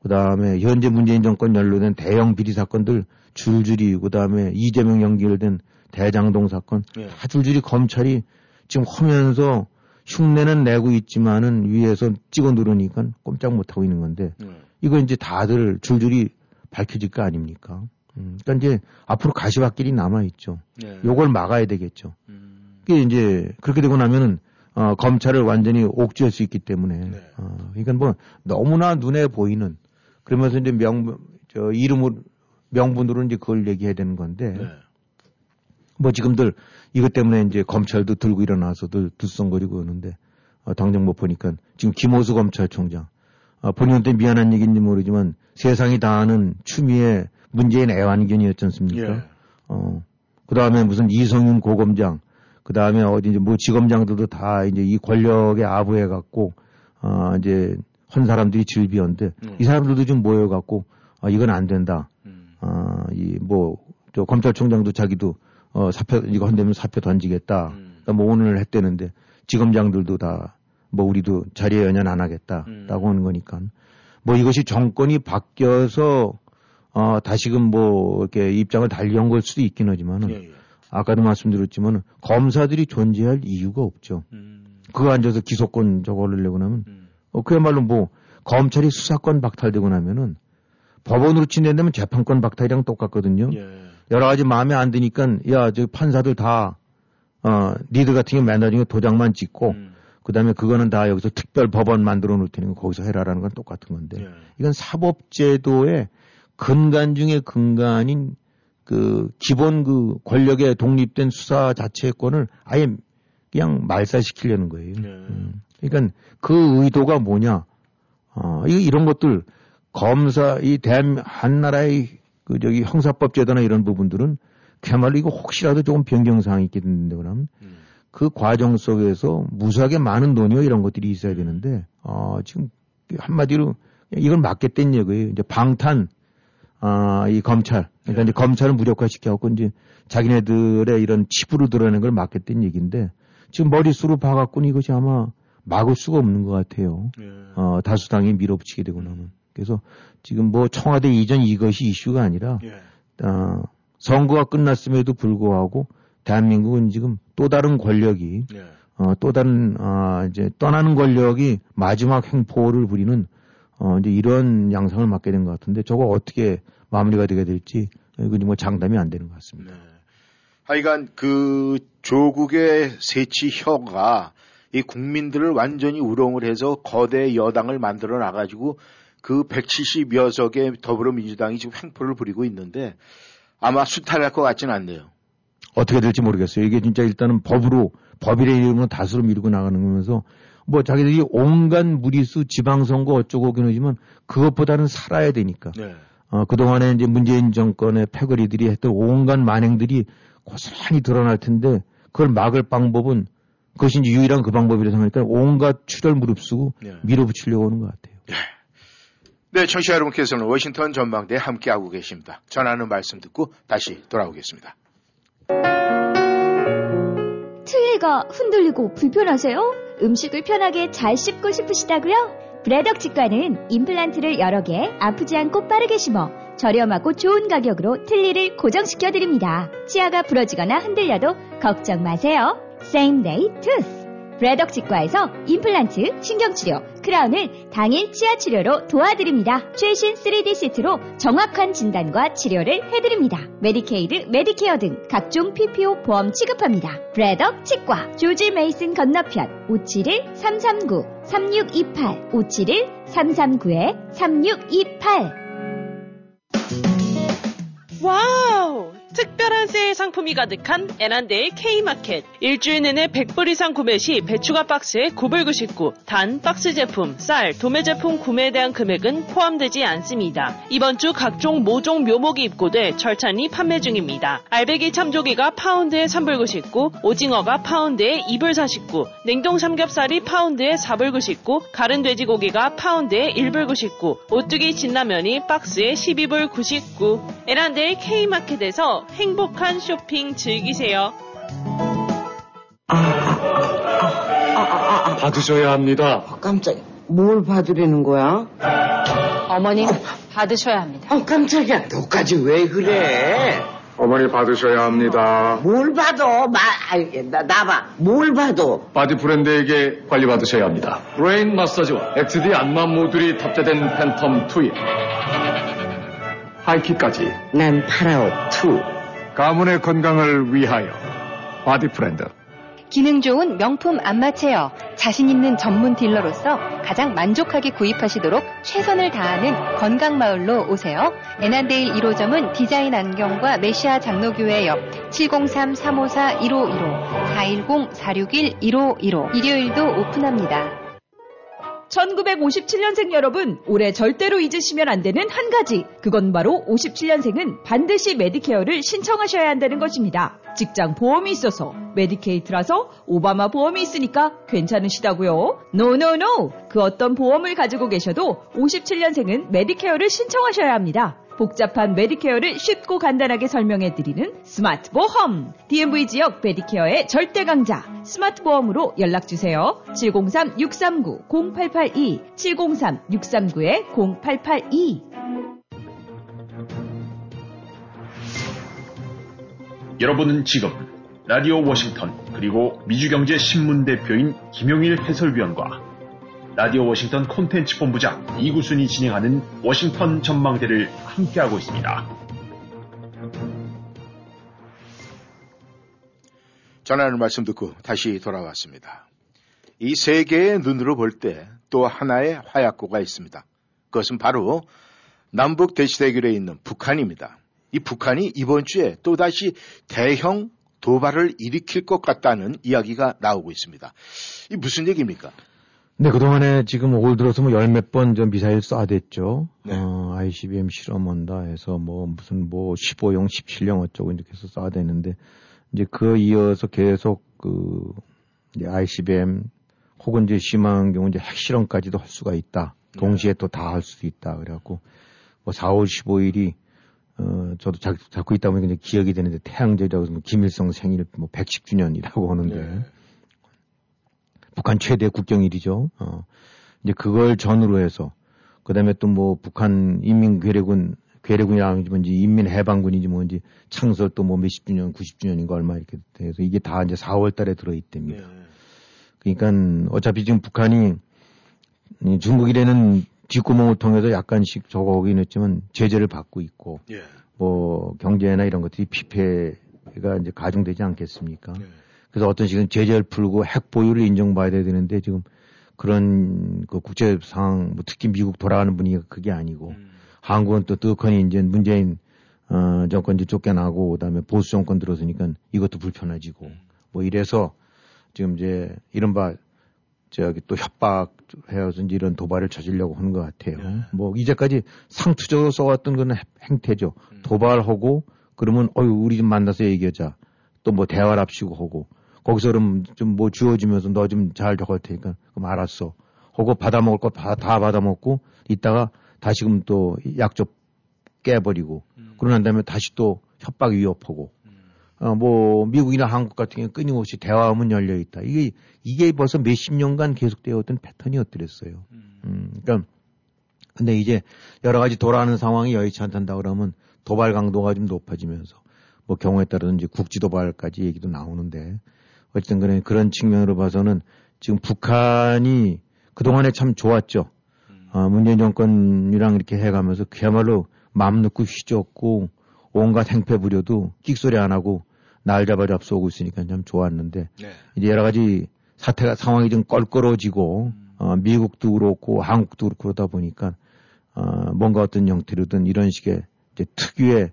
그 다음에 현재 문재인 정권 연루된 대형 비리 사건들 줄줄이 그 다음에 이재명 연결된 대장동 사건 예. 다 줄줄이 검찰이 지금 하면서 흉내는 내고 있지만은 위에서 찍어 누르니까 꼼짝 못 하고 있는 건데 예. 이거 이제 다들 줄줄이 밝혀질 거 아닙니까? 음, 그러니까 이제 앞으로 가시밭길이 남아 있죠. 예. 요걸 막아야 되겠죠. 음, 그게 이제 그렇게 되고 나면은 어, 검찰을 완전히 옥죄할 수 있기 때문에 네. 어, 그러니까 뭐 너무나 눈에 보이는 그러면서 이제 명 저 이름을 명분으로 이제 그걸 얘기해야 되는 건데 네. 뭐 지금들 이것 때문에 이제 검찰도 들고 일어나서들 들썽거리고 그러는데 어, 당장 못 보니까 지금 김호수 검찰총장 어, 본인한테 미안한 얘기인지 모르지만 세상이 다 아는 추미애 문재인 애완견이었지 않습니까? 예. 어, 그 다음에 무슨 이성윤 고검장 그 다음에 어디 이제 뭐 지검장들도 다 이제 이 권력에 아부해 갖고 어 이제 한 사람들이 질비한데 음. 이 사람들도 좀 모여 갖고 아 이건 안 된다. 음. 어이뭐 저 검찰총장도 자기도 어 사표 이거 한다면 사표 던지겠다. 음. 그러니까 뭐 오늘 했대는데 지검장들도 다 뭐 우리도 자리에 연연 안 음. 하겠다라고 하는 거니까 뭐 이것이 정권이 바뀌어서 어 다시금 뭐 이렇게 입장을 달리한 걸 수도 있긴 하지만은 예, 예. 아까도 말씀드렸지만 검사들이 존재할 이유가 없죠. 음. 그거 앉아서 기소권 저거 올리려고 하면 음. 어, 그야말로 뭐 검찰이 수사권 박탈되고 나면은 법원으로 친낸다면 재판권 박탈이랑 똑같거든요. 예. 여러 가지 마음에 안 드니까 야, 저 판사들 다 어, 니들 같은 경우 맨날 중에 도장만 찍고 음. 그다음에 그거는 다 여기서 특별 법원 만들어 놓을 테니까 거기서 해라라는 건 똑같은 건데 예. 이건 사법제도의 근간 중의 근간인 그 기본 그 권력에 독립된 수사 자체권을 아예 그냥 말살시키려는 거예요. 네. 음. 그러니까 그 의도가 뭐냐? 어, 이 이런 것들 검사 이 대한 한 나라의 그 저기 형사법 제도나 이런 부분들은 그야말로 이거 혹시라도 조금 변경 사항이 있게 된다 그러면 음. 그 과정 속에서 무수하게 많은 돈이요 이런 것들이 있어야 되는데 어, 지금 한마디로 이걸 막겠다는 얘기예요. 이제 방탄 아, 이 검찰 그러니까 이제 검찰을 무력화시켜갖고 이제 자기네들의 이런 치부를 드러내는 걸 막겠다는 얘기인데 지금 머릿수로 봐갖고는 이것이 아마 막을 수가 없는 것 같아요. 예. 어, 다수당이 밀어붙이게 되고 나면. 그래서 지금 뭐 청와대 이전 이것이 이슈가 아니라 예. 어, 선거가 끝났음에도 불구하고 대한민국은 지금 또 다른 권력이 예. 어, 또 다른 아, 이제 떠나는 권력이 마지막 횡포를 부리는 어, 이제 이런 양상을 맞게 된 것 같은데 저거 어떻게 마무리가 되게 될지 이건 뭐 장담이 안 되는 것 같습니다. 네. 하여간 그 조국의 세치혀가 이 국민들을 완전히 우롱을 해서 거대 여당을 만들어 나가지고 그 170여 석의 더불어민주당이 지금 횡포를 부리고 있는데 아마 수탈할 것 같지는 않네요. 어떻게 될지 모르겠어요. 이게 진짜 일단은 법으로 법이라는 이름으로 다수로 밀고 나가는 거면서 뭐 자기들이 온갖 무리수 지방선거 어쩌고 그러지만 그것보다는 살아야 되니까. 네. 어, 그동안에 이제 문재인 정권의 패거리들이 했던 온갖 만행들이 고스란히 드러날 텐데 그걸 막을 방법은 그것이 이제 유일한 그 방법이라 생각하니까 온갖 출혈 무릅쓰고 네. 밀어붙이려고 하는 것 같아요. 네, 청취자 여러분께서는 워싱턴 전망대에 함께하고 계십니다. 전하는 말씀 듣고 다시 돌아오겠습니다. 트위가 흔들리고 불편하세요? 음식을 편하게 잘 씹고 싶으시다고요? 브레덕 치과는 임플란트를 여러 개 아프지 않고 빠르게 심어 저렴하고 좋은 가격으로 틀니를 고정시켜 드립니다. 치아가 부러지거나 흔들려도 걱정 마세요. Same Day Tooth. 브레덕 치과에서 임플란트, 신경치료, 크라운을 당일 치아 치료로 도와드립니다. 최신 3D CT로 정확한 진단과 치료를 해드립니다. 메디케이드, 메디케어 등 각종 PPO 보험 취급합니다. 브레덕 치과, 조지 메이슨 건너편 571-339-3628 571-339-3628 와우! 특별한 세일 상품이 가득한 에난데일 K마켓. 일주일 내내 100불 이상 구매 시 배추가 박스에 9불99. 단, 박스 제품, 쌀, 도매 제품 구매에 대한 금액은 포함되지 않습니다. 이번 주 각종 모종 묘목이 입고돼 절찬리 판매 중입니다. 알배기 참조기가 파운드에 3불99, 오징어가 파운드에 2불 49, 냉동 삼겹살이 파운드에 4불 99, 갈은 돼지고기가 파운드에 1불 99, 오뚜기 진라면이 박스에 12불 99. 에난데일 K마켓에서 행복한 쇼핑 즐기세요. 받으셔야 합니다. 깜짝이야. 뭘 받으려는 거야? 어머님 받으셔야 합니다. 어, 깜짝이야. 너까지 왜 그래? 어머니 받으셔야 합니다. 뭘 받아? 마, 아이, 나, 나봐. 뭘 받아? 바디프랜드에게 관리 받으셔야 합니다. 브레인 마사지와 XD 안마 모듈이 탑재된 팬텀 2에 하이킥까지 난 파라오 2. 가문의 건강을 위하여 바디프랜드. 기능 좋은 명품 안마 chair. 자신 있는 전문 딜러로서 가장 만족하게 구입하시도록 최선을 다하는 건강마을로 오세요. 에난데일 1호점은 디자인 안경과 메시아 장로교회 옆 703-354-1515, 410-461-1515. 일요일도 오픈합니다. 1957년생 여러분, 올해 절대로 잊으시면 안 되는 한 가지. 그건 바로 57년생은 반드시 메디케어를 신청하셔야 한다는 것입니다. 직장 보험이 있어서 메디케이드라서 오바마 보험이 있으니까 괜찮으시다고요? No no no! 그 어떤 보험을 가지고 계셔도 57년생은 메디케어를 신청하셔야 합니다. 복잡한 메디케어를 쉽고 간단하게 설명해드리는 스마트 보험. DMV 지역 메디케어의 절대 강자. 스마트 보험으로 연락주세요. 703-639-0882. 703-639-0882. 여러분은 지금 라디오 워싱턴 그리고 미주경제신문 대표인 김용일 해설위원과 라디오 워싱턴 콘텐츠 본부장 이구순이 진행하는 워싱턴 전망대를 함께하고 있습니다. 전하는 말씀 듣고 다시 돌아왔습니다. 이 세계의 눈으로 볼 때 또 하나의 화약고가 있습니다. 그것은 바로 남북 대치대결에 있는 북한입니다. 이 북한이 이번 주에 또다시 대형 도발을 일으킬 것 같다는 이야기가 나오고 있습니다. 이 무슨 얘기입니까? 네, 그동안에 지금 올 들어서 뭐 열 몇번전 미사일 쏴댔죠. 네. 어, ICBM 실험한다 해서 뭐 무슨 뭐 15형, 17형 어쩌고 이렇게 해서 쏴대는데 이제 그 이어서 계속 그 이제 ICBM 혹은 이제 심한 경우 이제 핵실험까지도 할 수가 있다. 네. 동시에 또다 할 수도 있다. 그래갖고 뭐 4월 15일이 어, 저도 자, 자꾸 있다 보니까 이제 기억이 되는데 태양절이라고 해서 뭐 김일성 생일 뭐 110주년이라고 하는데 네. 북한 최대 국경일이죠. 어. 이제 그걸 전후로 해서 그다음에 또 뭐 북한 인민괴뢰군 괴뢰군이라는지 뭔지 인민해방군인지 뭔지 창설 또 뭐 몇십 주년, 90주년인가 얼마 이렇게 돼서 이게 다 이제 4월 달에 들어 있답니다. 네. 그러니까 어차피 지금 북한이 중국이라는 뒷구멍을 통해서 약간씩 저거 하긴 했지만 제재를 받고 있고 예. 뭐 경제나 이런 것들이 피폐가 이제 가중되지 않겠습니까? 예. 그래서 어떤 식은 제재를 풀고 핵 보유를 인정받아야 되는데 지금 그런 그 국제 상황, 뭐 특히 미국 돌아가는 분위기가 그게 아니고 음. 한국은 또 뜨거니 이제 문재인 어, 정권 이제 쫓겨나고 그다음에 보수 정권 들어서니까 이것도 불편해지고 음. 뭐 이래서 지금 이제 이른바 저기 또 협박해서 이제 이런 도발을 저지려고 하는 것 같아요. 네. 뭐 이제까지 상투적으로 써왔던 거는 행태죠. 음. 도발하고 그러면 어유 우리 좀 만나서 얘기하자. 또 뭐 대화를 합시고 하고 거기서 그럼 좀 뭐 주어지면서 너 좀 잘 적을 테니까 그럼 알았어. 하고 받아먹을 거 다 받아먹고 있다가 다시금 또 약속 깨버리고 음. 그러고 난 다음에 다시 또 협박 위협하고 음. 어, 뭐 미국이나 한국 같은 경우는 끊임없이 대화문 열려 있다. 이게 이게 벌써 몇십 년간 계속되어 왔던 패턴이었더랬어요. 음. 음, 그러니까 근데 이제 여러 가지 돌아가는 상황이 여의치 않단다 그러면 도발 강도가 좀 높아지면서 뭐 경우에 따라서 이제 국지 도발까지 얘기도 나오는데 어쨌든 간에 그런 측면으로 봐서는 지금 북한이 그동안에 참 좋았죠. 어, 문재인 정권이랑 이렇게 해가면서 그야말로 마음 놓고 휘젓고 온갖 행패 부려도 끽소리 안 하고 날 잡아 잡쏘고 있으니까 참 좋았는데 네. 이제 여러 가지 사태가 상황이 좀 껄끄러지고 음. 어, 미국도 그렇고 한국도 그렇고 그러다 보니까 어, 뭔가 어떤 형태로든 이런 식의 특유의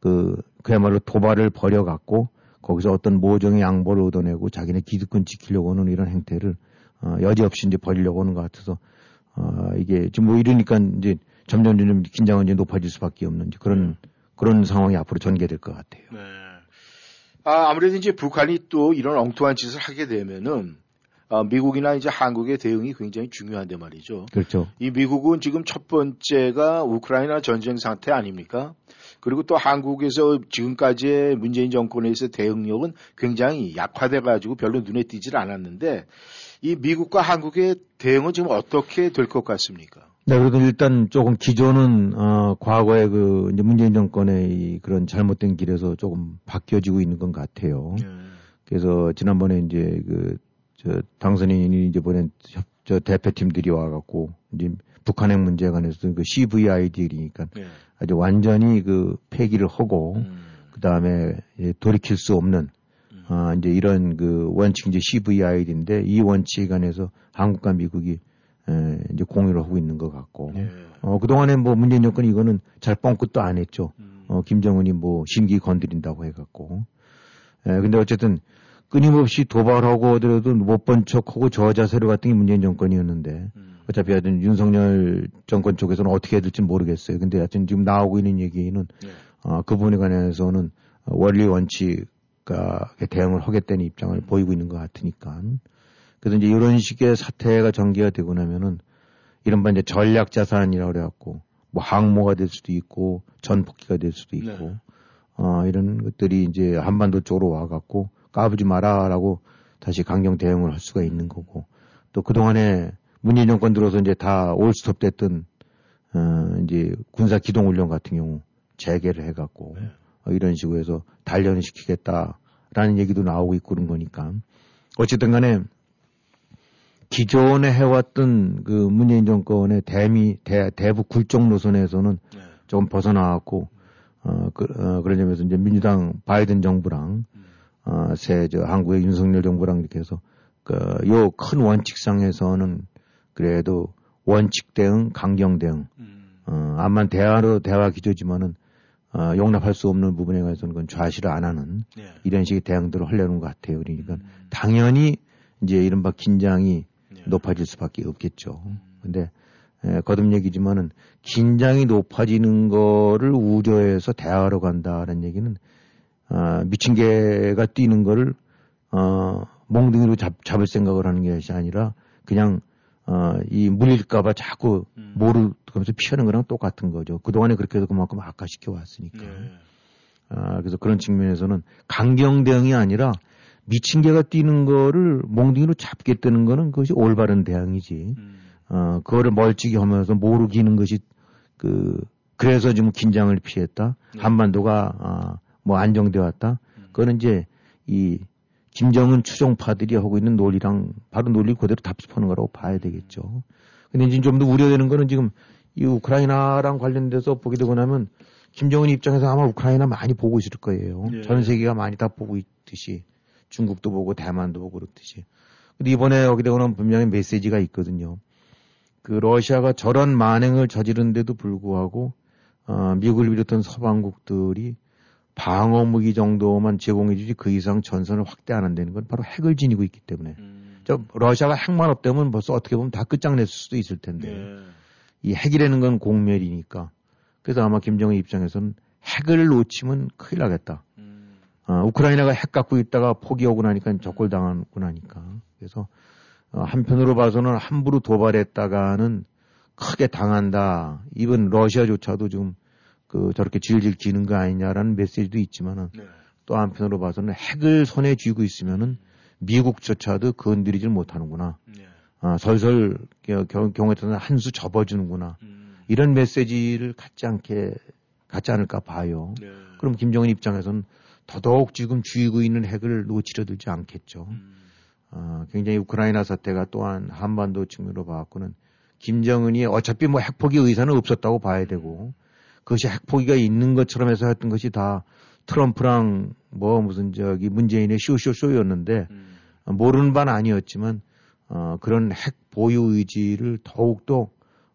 그 그야말로 도발을 벌여갖고 거기서 어떤 모종의 양보를 얻어내고 자기네 기득권 지키려고 하는 이런 행태를 어, 여지없이 이제 벌이려고 하는 것 같아서 어, 이게 지금 뭐 이러니까 이제 점점 점점 긴장은 이제 높아질 수밖에 없는 그런 네. 그런 상황이 앞으로 전개될 것 같아요. 네. 아, 아무래도 이제 북한이 또 이런 엉뚱한 짓을 하게 되면은 어, 미국이나 이제 한국의 대응이 굉장히 중요한데 말이죠. 그렇죠. 이 미국은 지금 첫 번째가 우크라이나 전쟁 상태 아닙니까? 그리고 또 한국에서 지금까지의 문재인 정권에서 대응력은 굉장히 약화돼 가지고 별로 눈에 띄질 않았는데 이 미국과 한국의 대응은 지금 어떻게 될 것 같습니까? 네, 그래도 일단 조금 기존은 어 과거에 그 이제 문재인 정권의 그런 잘못된 길에서 조금 바뀌어지고 있는 것 같아요. 네. 그래서 지난번에 이제 그 저 당선인이 이제 보낸 저 대표팀들이 와갖고 이제 북한핵 문제에 관해서 그 CVID니까 네. 아주 완전히 그 폐기를 하고 음. 그 다음에 돌이킬 수 없는 음. 아 이제 이런 그 원칙 이제 CVID인데 이 원칙에 관해서 한국과 미국이 에, 이제 공유를 하고 있는 것 같고 네. 어 그동안에 뭐 문재인 정권이 이거는 잘 뻥끗도 안 했죠. 음. 어 김정은이 뭐 심기 건드린다고 해갖고 에, 근데 어쨌든 끊임없이 도발하고 어디라도 못 본 척하고 저자세로 같은 게 문재인 정권이었는데 음. 어차피 하여튼 윤석열 정권 쪽에서는 어떻게 해야 될지 모르겠어요. 근데 하여튼 지금 나오고 있는 얘기는 네. 어, 그 부분에 관해서는 원리 원칙과 대응을 하겠다는 입장을 보이고 있는 것 같으니까. 그래서 이제 이런 식의 사태가 전개가 되고 나면은 이른바 이제 전략 자산이라고 그래갖고 뭐 항모가 될 수도 있고 전폭기가 될 수도 있고 네. 어, 이런 것들이 이제 한반도 쪽으로 와갖고 까부지 마라라고 다시 강경 대응을 할 수가 있는 거고 또 그동안에 문재인 정권 들어서 이제 다 올스톱 됐던 어, 이제 군사 기동 훈련 같은 경우 재개를 해 갖고 네. 어, 이런 식으로 해서 단련을 시키겠다라는 얘기도 나오고 있고 그런 거니까 어쨌든 간에 기존에 해왔던 그 문재인 정권의 대미 대, 대북 굴종 노선에서는 네. 조금 벗어나왔고 어, 그, 어, 그런 점에서 이제 민주당 바이든 정부랑 음. 어, 새저 한국의 윤석열 정부랑 이렇게 해서 그요 큰 원칙상에서는 그래도 원칙 대응, 강경 대응. 음. 어, 암만 대화로 대화 기조지만은 어, 용납할 수 없는 부분에 관해서는 그건 좌시를 안 하는 네. 이런 식의 대응들을 하려는 것 같아요. 그러니까 음. 당연히 이제 이른바 긴장이 네. 높아질 수밖에 없겠죠. 음. 근데 에, 거듭 얘기지만은 긴장이 높아지는 거를 우려해서 대화로 간다는 얘기는 어, 미친 개가 뛰는 거를 어, 몽둥이로 잡, 잡을 생각을 하는 것이 아니라 그냥 어, 이 물릴까봐 자꾸 음. 모르면서 피하는 거랑 똑같은 거죠. 그동안에 그렇게 해서 그만큼 악화시켜 왔으니까. 네. 아, 그래서 그런 측면에서는 강경 대응이 아니라 미친 개가 뛰는 거를 몽둥이로 잡겠다는 거는 그것이 올바른 대응이지. 음. 어, 그거를 멀찍이 하면서 모르기는 것이 그, 그래서 지금 긴장을 피했다. 네. 한반도가, 아, 뭐 안정돼 왔다. 음. 그거는 이제 이 김정은 추종파들이 하고 있는 논리랑 바로 논리 그대로 답습하는 거라고 봐야 되겠죠. 근데 이제 좀 더 우려되는 거는 지금 이 우크라이나랑 관련돼서 보게 되고 나면 김정은 입장에서 아마 우크라이나 많이 보고 있을 거예요. 예. 전 세계가 많이 다 보고 있듯이 중국도 보고 대만도 보고 그렇듯이. 근데 이번에 여기 되고 나면 분명히 메시지가 있거든요. 그 러시아가 저런 만행을 저지른데도 불구하고 어, 미국을 비롯한 서방국들이 방어 무기 정도만 제공해주지 그 이상 전선을 확대 안 한다는 건 바로 핵을 지니고 있기 때문에. 음. 저 러시아가 핵만 없다면 벌써 어떻게 보면 다 끝장냈을 수도 있을 텐데 네. 이 핵이라는 건 공멸이니까. 그래서 아마 김정은 입장에서는 핵을 놓치면 큰일 나겠다. 음. 어, 우크라이나가 핵 갖고 있다가 포기하고 나니까 적골 당하고 나니까. 그래서 어, 한편으로 봐서는 함부로 도발했다가는 크게 당한다. 이번 러시아조차도 지금 그 저렇게 질질 기는 거 아니냐라는 메시지도 있지만은 네. 또 한편으로 봐서는 핵을 손에 쥐고 있으면은 미국조차도 건드리질 못하는구나. 네. 아, 설설 경, 경우에 따라서 한수 접어주는구나. 음. 이런 메시지를 갖지 않게 갖지 않을까 봐요. 네. 그럼 김정은 입장에서는 더더욱 지금 쥐고 있는 핵을 놓치려 들지 않겠죠. 음. 아, 굉장히 우크라이나 사태가 또한 한반도 측면으로 봐갖고는 김정은이 어차피 뭐 핵포기 의사는 없었다고 봐야 되고 음. 그것이 핵포기가 있는 것처럼 해서 했던 것이 다 트럼프랑 뭐 무슨 저기 문재인의 쇼쇼쇼였는데 음. 모르는 바는 아니었지만 어, 그런 핵 보유 의지를 더욱더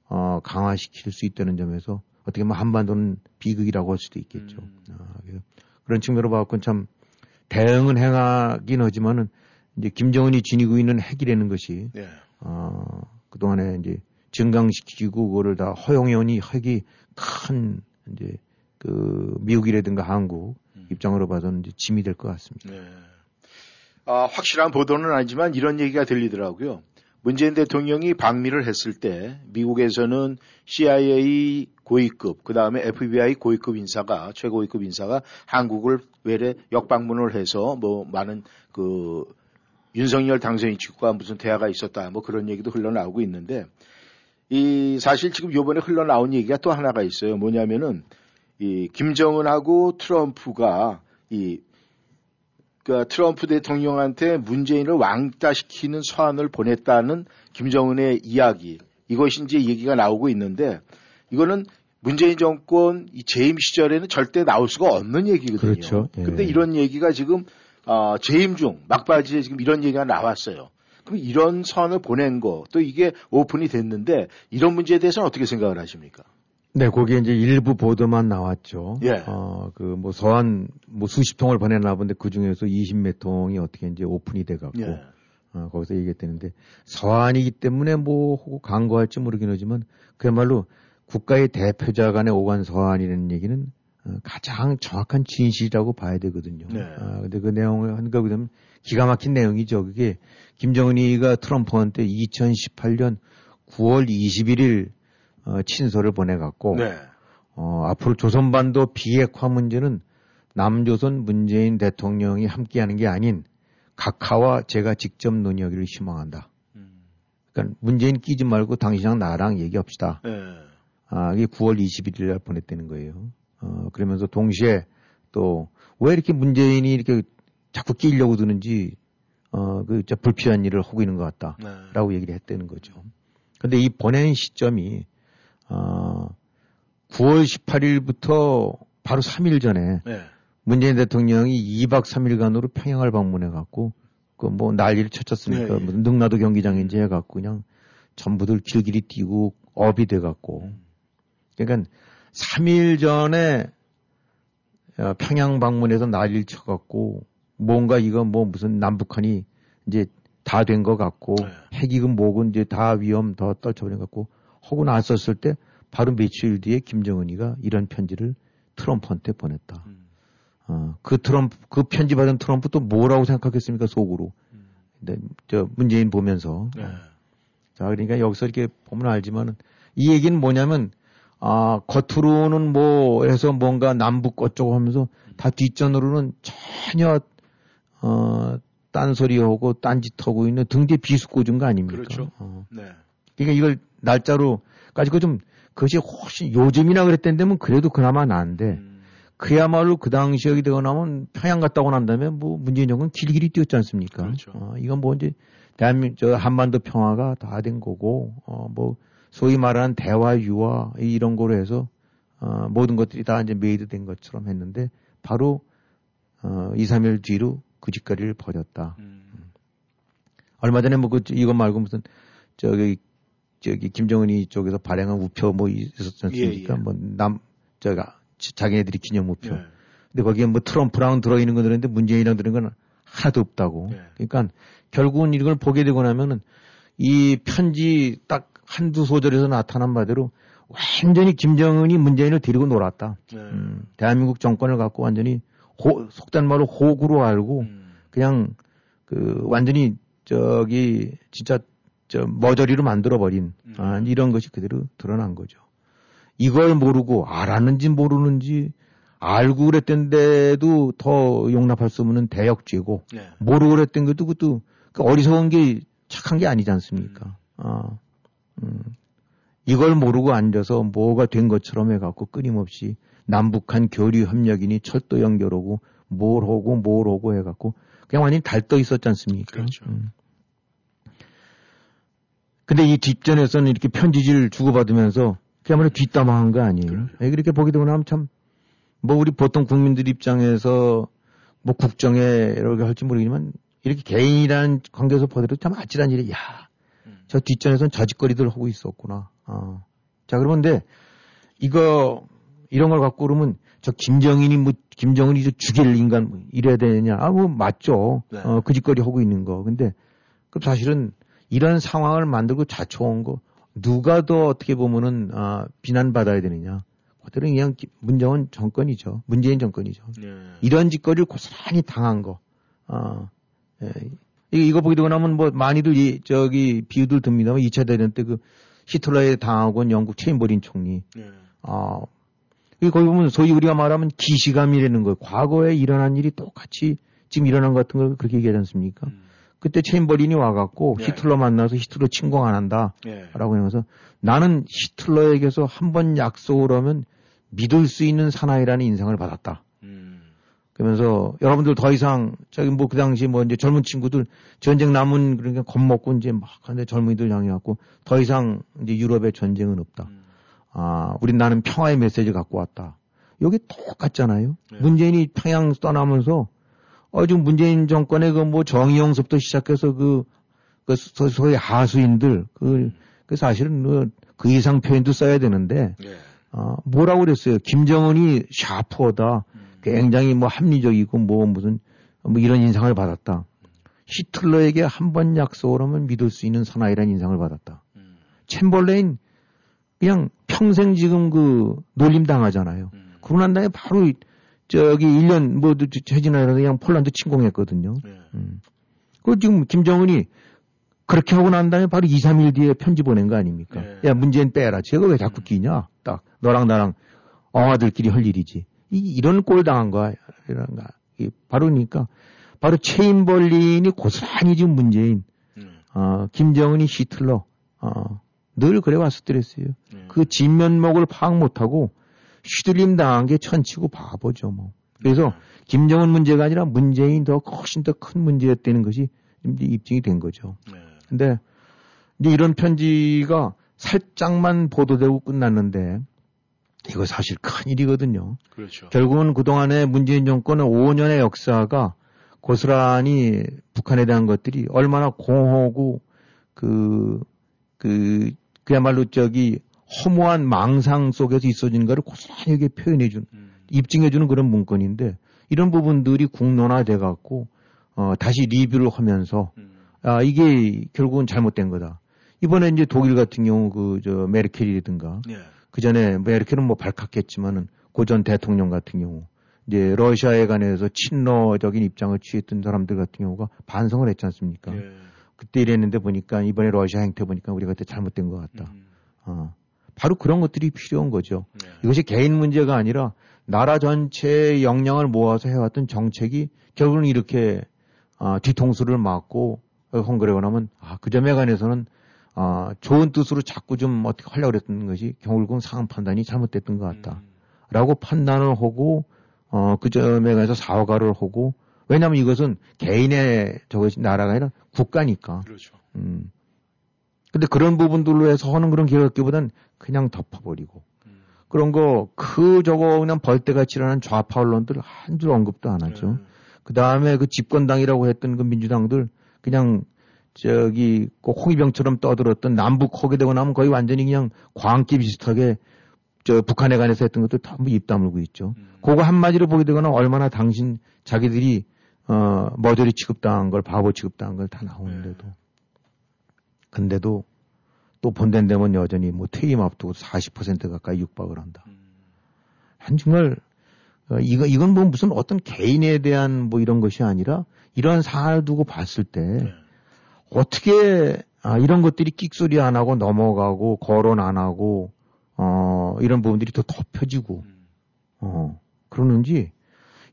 어, 강화시킬 수 있다는 점에서 어떻게 보면 한반도는 비극이라고 할 수도 있겠죠. 음. 아, 그런 측면으로 봐갖고는 참 대응은 행하긴 하지만은 이제 김정은이 지니고 있는 핵이라는 것이 네. 어, 그동안에 이제 증강시키고 그거를 다 허용해오니 핵이 큰 이제 그 미국이라든가 한국 음. 입장으로 봐서는 이제 짐이 될 것 같습니다. 네. 아, 확실한 보도는 아니지만 이런 얘기가 들리더라고요. 문재인 대통령이 방미를 했을 때 미국에서는 CIA 고위급, 그 다음에 FBI 고위급 인사가, 최고위급 인사가 한국을 외래 역방문을 해서 뭐 많은 그 윤석열 당선인 측과 무슨 대화가 있었다, 뭐 그런 얘기도 흘러나오고 있는데 이 사실 지금 요번에 흘러나온 얘기가 또 하나가 있어요. 뭐냐면은 이 김정은하고 트럼프가 이 그러니까 트럼프 대통령한테 문재인을 왕따시키는 서한을 보냈다는 김정은의 이야기 이것이 이제 얘기가 나오고 있는데 이거는 문재인 정권 이 재임 시절에는 절대 나올 수가 없는 얘기거든요. 그렇죠. 예. 근데 이런 얘기가 지금 어, 재임 중 막바지에 지금 이런 얘기가 나왔어요. 그럼 이런 선을 보낸 거, 또 이게 오픈이 됐는데 이런 문제에 대해서는 어떻게 생각을 하십니까? 네, 거기에 이제 일부 보도만 나왔죠. 예. 어, 그, 뭐, 서한, 뭐, 수십 통을 보내나 본데 그 중에서 20몇 통이 어떻게 이제 오픈이 돼 갖고, 예. 어, 거기서 얘기했다는데, 서한이기 때문에 뭐, 혹 광고할지 모르긴 하지만, 그야말로 국가의 대표자 간의 오간 서한이라는 얘기는 어, 가장 정확한 진실이라고 봐야 되거든요. 네. 아, 근데 그 내용을 한가 보면 기가 막힌 내용이죠. 그게 김정은이가 트럼프한테 2018년 9월 21일 어, 친서를 보내갖고 네. 어, 앞으로 조선반도 비핵화 문제는 남조선 문재인 대통령이 함께하는 게 아닌 각하와 제가 직접 논의하기를 희망한다. 그러니까 문재인 끼지 말고 당신이랑 나랑 얘기합시다. 네. 아, 이게 9월 21일 날 보냈다는 거예요. 어, 그러면서 동시에 또 왜 이렇게 문재인이 이렇게 자꾸 끼려고 드는지 어, 그, 저 불필요한 일을 하고 있는 것 같다. 네. 라고 얘기를 했다는 거죠. 근데 이 보낸 시점이, 어, 9월 18일부터 바로 3일 전에 네. 문재인 대통령이 2박 3일간으로 평양을 방문해 갖고 그 뭐 난리를 쳤었으니까 네, 예. 무슨 능라도 경기장인지 해 갖고 그냥 전부들 길길이 뛰고 업이 돼 갖고 그러니까 3일 전에 어, 평양 방문해서 난리를 쳐 갖고 뭔가 이거 뭐 무슨 남북한이 이제 다 된 것 같고 네. 핵이건 뭐건 이제 다 위험 더 떨쳐버린 것 같고 하고 났었을 때 바로 며칠 뒤에 김정은이가 이런 편지를 트럼프한테 보냈다. 음. 어, 그 트럼프, 그 편지 받은 트럼프 또 뭐라고 생각했습니까, 속으로. 근데, 저, 문재인 보면서. 네. 자, 그러니까 여기서 이렇게 보면 알지만은, 이 얘기는 뭐냐면, 아, 겉으로는 뭐 해서 뭔가 남북 어쩌고 하면서 다 뒷전으로는 전혀, 어, 딴소리하고 딴짓하고 있는 등뒤 비수고 준거 아닙니까? 그렇죠. 어. 네. 그러니까 이걸 날짜로 가지고 좀 그것이 훨씬 요즘이나 그랬던데면 그래도 그나마 나은데 음. 그야말로 그 당시 여기 되고 나면 평양 갔다 오고 난 다음에 뭐 문재인 정부는 길길이 뛰었지 않습니까? 그렇죠. 어, 이건 뭐 이제 대한민국 저 한반도 평화가 다 된 거고 어 뭐 소위 말하는 대화 유화 이런 거로 해서 어 모든 것들이 다 이제 made 된 것처럼 했는데 바로 어 2, 3일 뒤로 그 짓거리를 벌였다. 음. 얼마 전에 뭐 그 이거 말고 무슨 저기 저기 김정은이 쪽에서 발행한 우표 뭐 있었지 않습니까? 예, 예. 뭐남 저가 자기네들이 기념 우표. 네. 근데 거기에 뭐 트럼프랑 들어있는 거 들었는데 문재인이랑 들어있는 건 하나도 없다고. 네. 그러니까 결국은 이걸 보게 되고 나면은 이 편지 딱 한두 소절에서 나타난 바대로 완전히 김정은이 문재인을 데리고 놀았다. 네. 음, 대한민국 정권을 갖고 완전히 호, 속된 말로 호구로 알고 음. 그냥 그 완전히 저기 진짜 저 머저리로 만들어 버린 음. 아, 이런 것이 그대로 드러난 거죠. 이걸 모르고 알았는지 모르는지 알고 그랬던데도 더 용납할 수 없는 대역죄고 네. 모르고 그랬던 것도 그것도 그 어리석은 게 착한 게 아니지 않습니까? 아, 음. 이걸 모르고 앉아서 뭐가 된 것처럼 해갖고 끊임없이 남북한 교류 협력이니 철도 연결하고 뭘 하고 뭘 하고 해갖고 그냥 완전히 달떠 있었지 않습니까? 그렇죠. 음. 근데 이 뒷전에서는 이렇게 편지지를 주고받으면서 그야말로 뒷담화한 거 아니에요? 그렇죠. 예, 그렇게 보게 되고 나면 참, 뭐 우리 보통 국민들 입장에서 뭐 국정에 이렇게 할지 모르겠지만 이렇게 개인이라는 관계에서 보더라도 참 아찔한 일이, 야, 음. 저 뒷전에서는 저짓거리들 하고 있었구나. 어. 자, 그러는데 이거, 이런 걸 갖고 그러면 저 김정인이 뭐, 김정은이 저 죽일 인간 뭐 이래야 되느냐. 아, 뭐 맞죠. 네. 어, 그 짓거리 하고 있는 거. 근데 그 사실은 이런 상황을 만들고 자초한 거 누가 더 어떻게 보면은 아, 비난받아야 되느냐. 그들은 그냥 기- 문정은 정권이죠. 문재인 정권이죠. 네. 이런 짓거리를 고스란히 당한 거. 아, 예. 이- 이거 보게 되고 나면 뭐 많이들 이, 저기 비유들 듭니다만 2차 대전 때 그 히틀러에 당하고 온 영국 체인버린 총리. 네. 아, 이 거기 보면 소위 우리가 말하면 기시감이라는 거. 과거에 일어난 일이 똑같이 지금 일어난 것 같은 걸 그렇게 얘기하지 않습니까? 음. 그때 체인버린이 와갖고 네. 히틀러 만나서 히틀러 침공 안 한다. 네. 라고 하면서 나는 히틀러에게서 한 번 약속을 하면 믿을 수 있는 사나이라는 인상을 받았다. 음. 그러면서 여러분들 더 이상 저기 뭐 그 당시 뭐 이제 젊은 친구들 전쟁 남은 그러니까 겁먹고 이제 막 하는데 젊은이들 향해 갖고 더 이상 이제 유럽에 전쟁은 없다. 음. 아, 우린 나는 평화의 메시지를 갖고 왔다. 여기 똑같잖아요. 네. 문재인이 평양 떠나면서 어, 지금 문재인 정권의 그 뭐 정의용서부터 시작해서 그, 그 소- 소위 하수인들 그, 그 사실은 그, 그 이상 표현도 써야 되는데 네. 어, 뭐라고 그랬어요? 김정은이 샤프하다. 굉장히 뭐 합리적이고 뭐 무슨 뭐 이런 인상을 받았다. 히틀러에게 한 번 약속을 하면 믿을 수 있는 사나이라는 인상을 받았다. 챔벌레인 그냥 평생 지금 그 놀림 당하잖아요. 그러고 난 다음에 바로 저기 1년 뭐 최진아라서 그냥 폴란드 침공했거든요. 음. 그 지금 김정은이 그렇게 하고 난 다음에 바로 2, 3일 뒤에 편지 보낸 거 아닙니까? 네. 야, 문재인 빼라. 제가 왜 자꾸 끼냐? 딱, 너랑 나랑 엉아들끼리 할 일이지. 이, 이런 꼴 당한 거야. 이런 거. 이 바로 그러니까, 바로 체인벌린이 고스란히 지금 문재인, 어, 김정은이 히틀러, 어, 늘 그래 왔었더랬어요. 그 진면목을 파악 못하고 휘둘림 당한 게 천치고 바보죠, 뭐. 그래서 김정은 문제가 아니라 문재인 더 훨씬 더 큰 문제였다는 것이 입증이 된 거죠. 근데 이제 이런 편지가 살짝만 보도되고 끝났는데 이거 사실 큰 일이거든요. 그렇죠. 결국은 그동안의 문재인 정권의 5년의 역사가 고스란히 북한에 대한 것들이 얼마나 공허하고 그, 그, 그야말로 저기 허무한 망상 속에서 있어진가를 고스란히 이게 표현해준, 입증해 주는 그런 문건인데 이런 부분들이 국론화돼 갖고 어, 다시 리뷰를 하면서 아, 이게 결국은 잘못된 거다. 이번에 이제 독일 같은 경우 그 저 메르켈이라든가 예. 그 전에 메르켈은 뭐 발칵했지만은 고전 대통령 같은 경우 이제 러시아에 관해서 친러적인 입장을 취했던 사람들 같은 경우가 반성을 했지 않습니까? 예. 그때 이랬는데 보니까 이번에 러시아 행태 보니까 우리가 그때 잘못된 것 같다. 어. 바로 그런 것들이 필요한 거죠. 이것이 개인 문제가 아니라 나라 전체의 역량을 모아서 해왔던 정책이 결국은 이렇게 아, 뒤통수를 맞고 헝그레고 나면 아, 그 점에 관해서는 아, 좋은 뜻으로 자꾸 좀 어떻게 하려고 그랬던 것이 결국은 상황 판단이 잘못됐던 것 같다. 라고 판단을 하고 어, 그 점에 관해서 사과를 하고 왜냐하면 이것은 개인의 저것이 나라가 아니라 국가니까. 그렇죠. 음. 근데 그런 부분들로 해서 하는 그런 기획기보단 그냥 덮어버리고. 그런 거, 그 저거 그냥 벌떼같이 일어난 좌파 언론들 한 줄 언급도 안 하죠. 그 다음에 그 집권당이라고 했던 그 민주당들 그냥 저기 꼭 홍위병처럼 떠들었던 남북 허게 되고 나면 거의 완전히 그냥 광기 비슷하게 저 북한에 관해서 했던 것도 전부 입 다물고 있죠. 그거 한마디로 보게 되거나 얼마나 당신 자기들이 어 머저리 취급당한 걸 바보 취급당한 걸 다 나오는데도. 근데도 또 본된 되면 여전히 뭐 퇴임 앞두고 40% 가까이 육박을 한다. 한 정말 어, 이거 이건 뭐 무슨 어떤 개인에 대한 뭐 이런 것이 아니라 이런 사안을 두고 봤을 때 어떻게 아, 이런 것들이 끽소리 안 하고 넘어가고 거론 안 하고 어 이런 부분들이 더 덮여지고 어 그러는지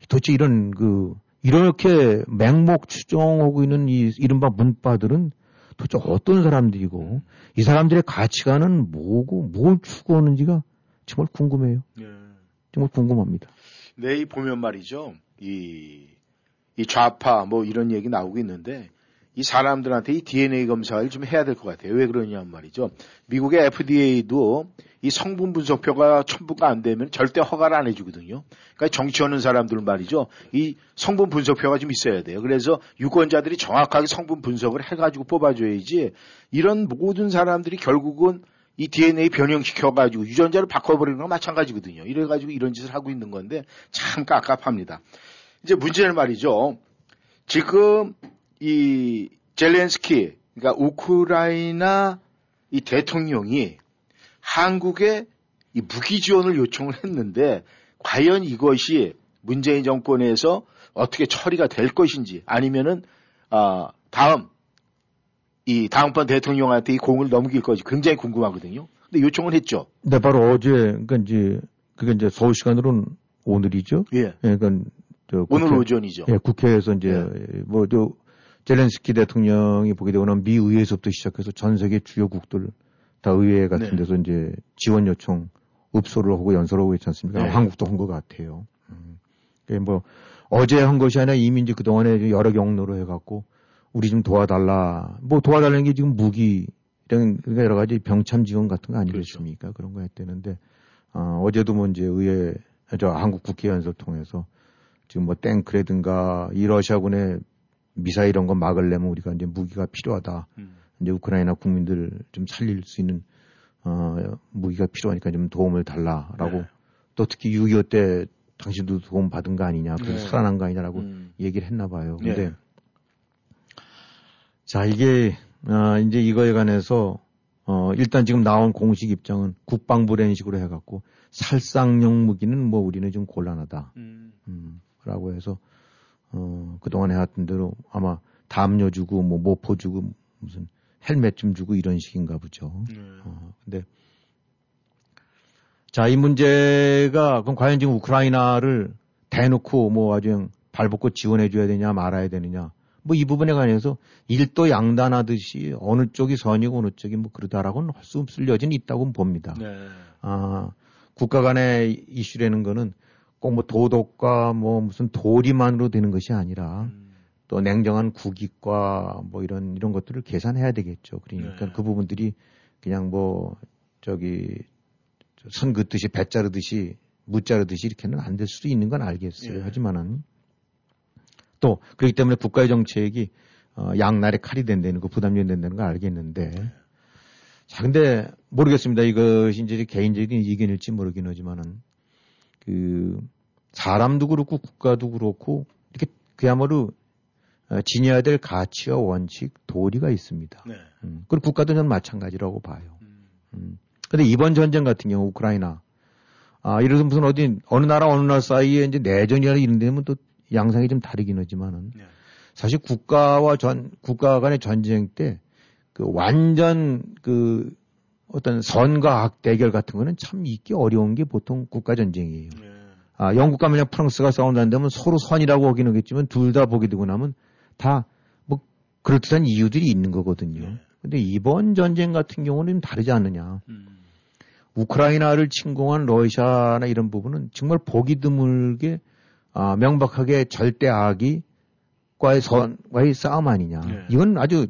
도대체 이런 그 이렇게 맹목 추정하고 있는 이 이른바 문바들은 도대체 어떤 사람들이고 이 사람들의 가치관은 뭐고 뭘 추구하는지가 정말 궁금해요. 정말 궁금합니다. 내이 보면 말이죠. 이, 이 좌파 뭐 이런 얘기 나오고 있는데 이 사람들한테 이 DNA 검사를 좀 해야 될 것 같아요. 왜 그러냐면 말이죠. 미국의 FDA도 이 성분 분석표가 첨부가 안 되면 절대 허가를 안 해주거든요. 그러니까 정치하는 사람들 말이죠. 이 성분 분석표가 좀 있어야 돼요. 그래서 유권자들이 정확하게 성분 분석을 해가지고 뽑아줘야지 이런 모든 사람들이 결국은 이 DNA 변형시켜가지고 유전자를 바꿔버리는 건 마찬가지거든요. 이래가지고 이런 짓을 하고 있는 건데 참 깝깝합니다. 이제 문제는 말이죠. 지금 이 젤렌스키, 그러니까 우크라이나 이 대통령이 한국에 이 무기 지원을 요청을 했는데 과연 이것이 문재인 정권에서 어떻게 처리가 될 것인지 아니면은 아 다음 이 다음번 대통령한테 이 공을 넘길 것이 굉장히 궁금하거든요. 근데 요청을 했죠. 네, 바로 어제 그러니까 이제 그게 이제 서울 시간으로는 오늘이죠. 예. 그러니까 저 오늘 국회- 오전이죠. 예, 국회에서 이제 뭐저 젤렌스키 대통령이 보게 되거나 미 의회에서부터 시작해서 전 세계 주요국들 다 의회 같은 네. 데서 이제 지원 요청 읍소를 하고 연설을 하고 있지 않습니까? 네. 한국도 한 것 같아요. 음. 뭐 어제 한 것이 아니라 이미 이제 그동안에 여러 경로로 해갖고 우리 좀 도와달라. 뭐 도와달라는 게 지금 무기 이런 그러니까 여러 가지 병참 지원 같은 거 아니겠습니까? 그런 거 했대는데 어, 어제도 뭐 이제 의회 저 한국 국회 연설 통해서 지금 뭐 탱크라든가 이 러시아군의 미사일 이런 거 막으려면 우리가 이제 무기가 필요하다. 음. 이제 우크라이나 국민들 좀 살릴 수 있는 어, 무기가 필요하니까 좀 도움을 달라라고 네. 또 특히 6.25 때 당신도 도움 받은 거 아니냐, 그래서 네. 살아난 거 아니냐라고 음. 얘기를 했나 봐요. 네. 근데 자 이게 아, 이제 이거에 관해서 어, 일단 지금 나온 공식 입장은 국방부라는 식으로 해갖고 살상용 무기는 뭐 우리는 좀 곤란하다. 음. 음, 라고 해서 어, 그동안 해왔던 대로 아마 담요 주고 뭐 모포 주고 무슨 헬멧 좀 주고 이런 식인가 보죠. 네. 어, 근데 자, 이 문제가 그럼 과연 지금 우크라이나를 대놓고 뭐 아주 그냥 발벗고 지원해 줘야 되냐 말아야 되느냐 뭐 이 부분에 관해서 일도 양단하듯이 어느 쪽이 선이고 어느 쪽이 뭐 그러다라고는 할 수 없을 여지는 있다고 봅니다. 네. 아, 국가 간의 이슈라는 거는 꼭 뭐 도덕과 뭐 무슨 도리만으로 되는 것이 아니라 음. 또 냉정한 국익과 뭐 이런 이런 것들을 계산해야 되겠죠. 그러니까 네. 그 부분들이 그냥 뭐 저기 저선 긋듯이 배 자르듯이 무 자르듯이 이렇게는 안 될 수도 있는 건 알겠어요. 예. 하지만은 또 그렇기 때문에 국가의 정책이 어, 양날의 칼이 된다는 거 부담이 된다는 걸 알겠는데 자 근데 모르겠습니다. 이것이 이제 개인적인 의견일지 모르긴 하지만은 그 사람도 그렇고 국가도 그렇고 이렇게 그야말로 어, 지녀야 될 가치와 원칙, 도리가 있습니다. 네. 음, 그리고 국가도 전 마찬가지라고 봐요. 음. 음. 근데 이번 전쟁 같은 경우 우크라이나 아 이래서 무슨 어디 어느 나라 어느 나라 사이에 이제 내전이나 이런 데면 또 양상이 좀 다르긴 하지만은 네. 사실 국가와 전 국가 간의 전쟁 때 그 완전 그 어떤 선과 악 대결 같은 거는 참 있기 어려운 게 보통 국가 전쟁이에요. 네. 아, 영국과 만약 프랑스가 싸운다면 서로 선이라고 하긴 하겠지만 둘 다 보게 되고 나면 다 뭐 그럴듯한 이유들이 있는 거거든요. 네. 근데 이번 전쟁 같은 경우는 좀 다르지 않느냐. 음. 우크라이나를 침공한 러시아나 이런 부분은 정말 보기 드물게 아, 명백하게 절대 악이 과의 선과의 싸움 아니냐. 네. 이건 아주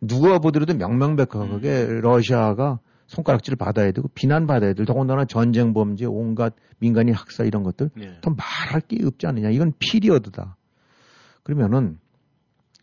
누가 보더라도 명명백백하게 러시아가 손가락질을 받아야 되고 비난받아야 될 더군다나 전쟁 범죄 온갖 민간인 학살 이런 것들 네. 더 말할 게 없지 않느냐. 이건 피리어드다. 그러면은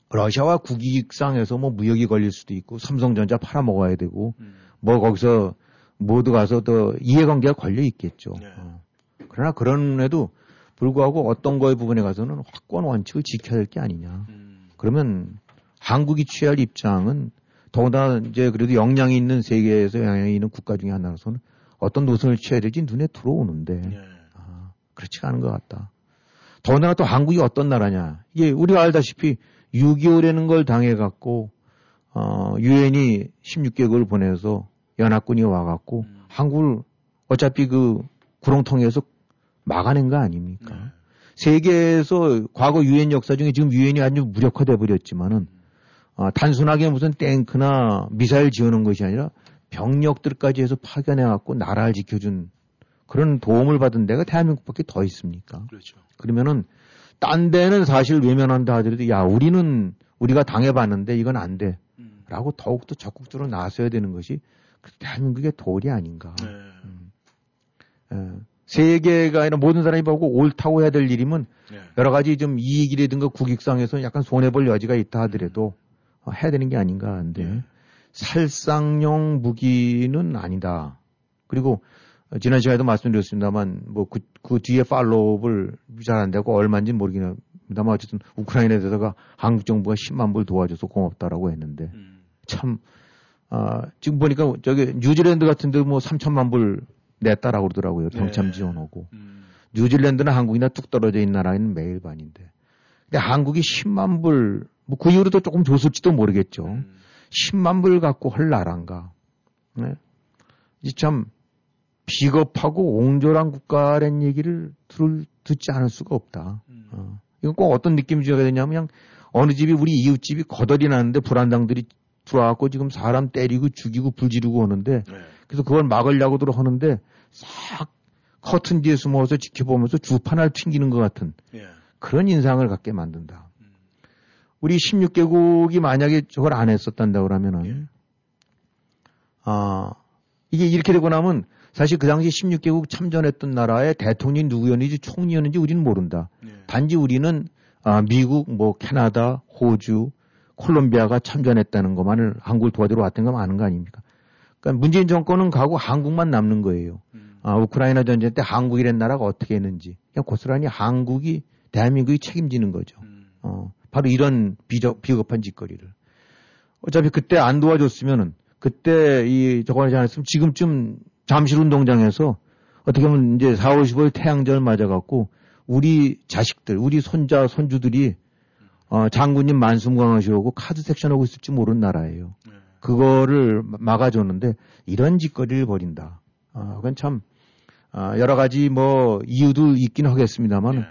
러시아와 국익상에서 뭐 무역이 걸릴 수도 있고 삼성전자 팔아먹어야 되고 음. 뭐 거기서 모두 가서 또 이해관계가 걸려 있겠죠. 네. 어. 그러나 그런에도 불구하고 어떤 거의 부분에 가서는 확고한 원칙을 지켜야 될 게 아니냐. 음. 그러면 한국이 취할 입장은 더군다나 이제 그래도 역량이 있는 세계에서 영향이 있는 국가 중에 하나로서는 어떤 노선을 취해야 될지 눈에 들어오는데 네. 아, 그렇지가 않은 것 같다. 더군다나 또 한국이 어떤 나라냐. 이게 우리가 알다시피 6.25라는 걸 당해갖고, 어, 유엔이 16개국을 보내서 연합군이 와갖고, 음. 한국을 어차피 그 구렁텅이에서 막아낸 거 아닙니까? 네. 세계에서 과거 유엔 역사 중에 지금 유엔이 아주 무력화돼 버렸지만은, 어, 단순하게 무슨 탱크나 미사일 지어놓은 것이 아니라 병력들까지 해서 파견해갖고 나라를 지켜준 그런 도움을 받은 데가 대한민국밖에 더 있습니까? 그렇죠. 그러면은 딴 데는 사실 외면한다 하더라도 야 우리는 우리가 당해봤는데 이건 안 돼. 음. 라고 더욱더 적극적으로 나서야 되는 것이 그 대한민국의 도리 아닌가. 네. 예. 세계가 아니라 모든 사람이 보고 옳다고 해야 될 일이면 네. 여러 가지 좀 이익이라든가 국익상에서 약간 손해볼 여지가 있다 하더라도 어, 해야 되는 게 아닌가 한데 네. 살상용 무기는 아니다. 그리고 어, 지난 시간에도 말씀드렸습니다만 뭐그 그 뒤에 팔로업을 잘 안 되고 얼마인지 모르긴 합니다만 어쨌든 우크라이나에 대해서가 한국 정부가 10만 불 도와줘서 고맙다라고 했는데 음. 참 아, 지금 보니까 저기 뉴질랜드 같은 데도 뭐 3천만 불 냈다라고 그러더라고요. 병참 네. 지원하고. 음. 뉴질랜드나 한국이나 뚝 떨어져 있는 나라에는 매일 반인데. 근데 한국이 10만 불, 뭐 그 이후로도 조금 줬을지도 모르겠죠. 음. 10만 불 갖고 할 나라인가. 네? 이참 비겁하고 옹졸한 국가라는 얘기를 들을, 듣지 않을 수가 없다. 음. 어. 이건 꼭 어떤 느낌이 줘야 되냐면 그냥 어느 집이 우리 이웃집이 거덜이 나는데 불안당들이 들어와갖고 지금 사람 때리고 죽이고 불지르고 오는데 네. 그래서 그걸 막으려고들 하는데 싹 커튼 뒤에 숨어서 지켜보면서 주판을 튕기는 것 같은 예. 그런 인상을 갖게 만든다. 음. 우리 16개국이 만약에 저걸 안 했었단다 그러면은 예. 아 이게 이렇게 되고 나면 사실 그 당시 16개국 참전했던 나라의 대통령이 누구였는지 총리였는지 우리는 모른다. 예. 단지 우리는 아, 미국, 뭐 캐나다, 호주, 콜롬비아가 참전했다는 것만을 한국을 도와주러 왔던 거 아는 거 아닙니까? 그러니까 문재인 정권은 가고 한국만 남는 거예요. 음. 아, 우크라이나 전쟁 때 한국이란 나라가 어떻게 했는지 그냥 고스란히 한국이 대한민국이 책임지는 거죠. 음. 어, 바로 이런 비적, 비겁한 짓거리를. 어차피 그때 안 도와줬으면은 그때 이 저거 하지 않았으면 지금쯤 잠실 운동장에서 어떻게 보면 이제 4월 15일 태양절 맞아갖고 우리 자식들, 우리 손자, 손주들이 어, 장군님 만수무강하시고 카드 섹션 하고 있을지 모르는 나라예요. 네. 그거를 막아줬는데 이런 짓거리를 벌인다. 아, 그건 참 아, 여러 가지 뭐 이유도 있긴 하겠습니다만 네.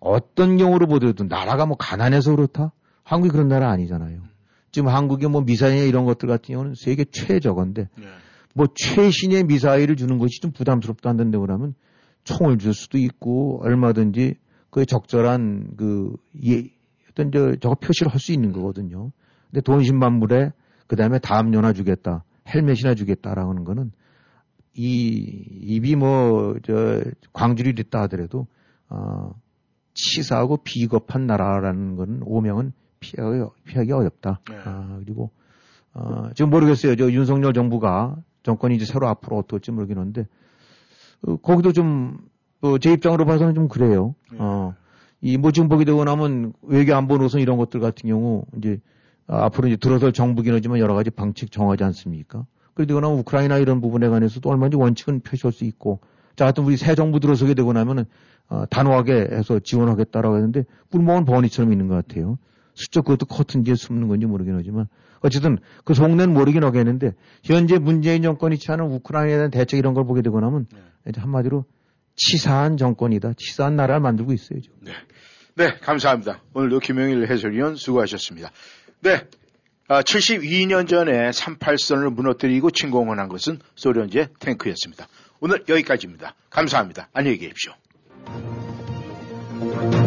어떤 경우로 보더라도 나라가 뭐 가난해서 그렇다? 한국이 그런 나라 아니잖아요. 지금 한국의 뭐 미사일 이런 것들 같은 경우는 세계 최저건데 네. 뭐 최신의 미사일을 주는 것이 좀 부담스럽다 한다는데 그러면 총을 줄 수도 있고 얼마든지 그 적절한 그 예, 어떤 저 저거 표시를 할 수 있는 거거든요. 근데 돈신만물에 그 다음에 다음 연화 주겠다, 헬멧이나 주겠다라는 거는 이 입이 뭐 저 광주리 됐다 하더라도 어 치사하고 비겁한 나라라는 거는 오명은 피하기, 피하기 어렵다. 네. 아, 그리고 어, 지금 모르겠어요. 저 윤석열 정부가 정권이 이제 새로 앞으로 어떨지 모르겠는데 어, 거기도 좀, 어, 제 입장으로 봐서는 좀 그래요. 네. 어, 이, 뭐 지금 보게 되고 나면 외교 안보 노선 이런 것들 같은 경우 이제 아, 앞으로 이제 들어설 정부긴 하지만 여러 가지 방책 정하지 않습니까? 그러고 나면 우크라이나 이런 부분에 관해서도 얼마든지 원칙은 표시할 수 있고 자, 하여튼 우리 새 정부 들어서게 되고 나면은 어, 단호하게 해서 지원하겠다라고 했는데 꿀먹은 버니처럼 있는 것 같아요. 수적 그것도 커튼지에 숨는 건지 모르긴 하지만 어쨌든 그 속내는 모르긴 하겠는데 현재 문재인 정권이 취하는 우크라이나에 대한 대책 이런 걸 보게 되고 나면 네. 한마디로 치사한 정권이다. 치사한 나라를 만들고 있어요. 지금. 네. 네, 감사합니다. 오늘도 김영일 해설위원 수고하셨습니다. 네. 아, 72년 전에 38선을 무너뜨리고 침공을 한 것은 소련제 탱크였습니다. 오늘 여기까지입니다. 감사합니다. 안녕히 계십시오. Thank you.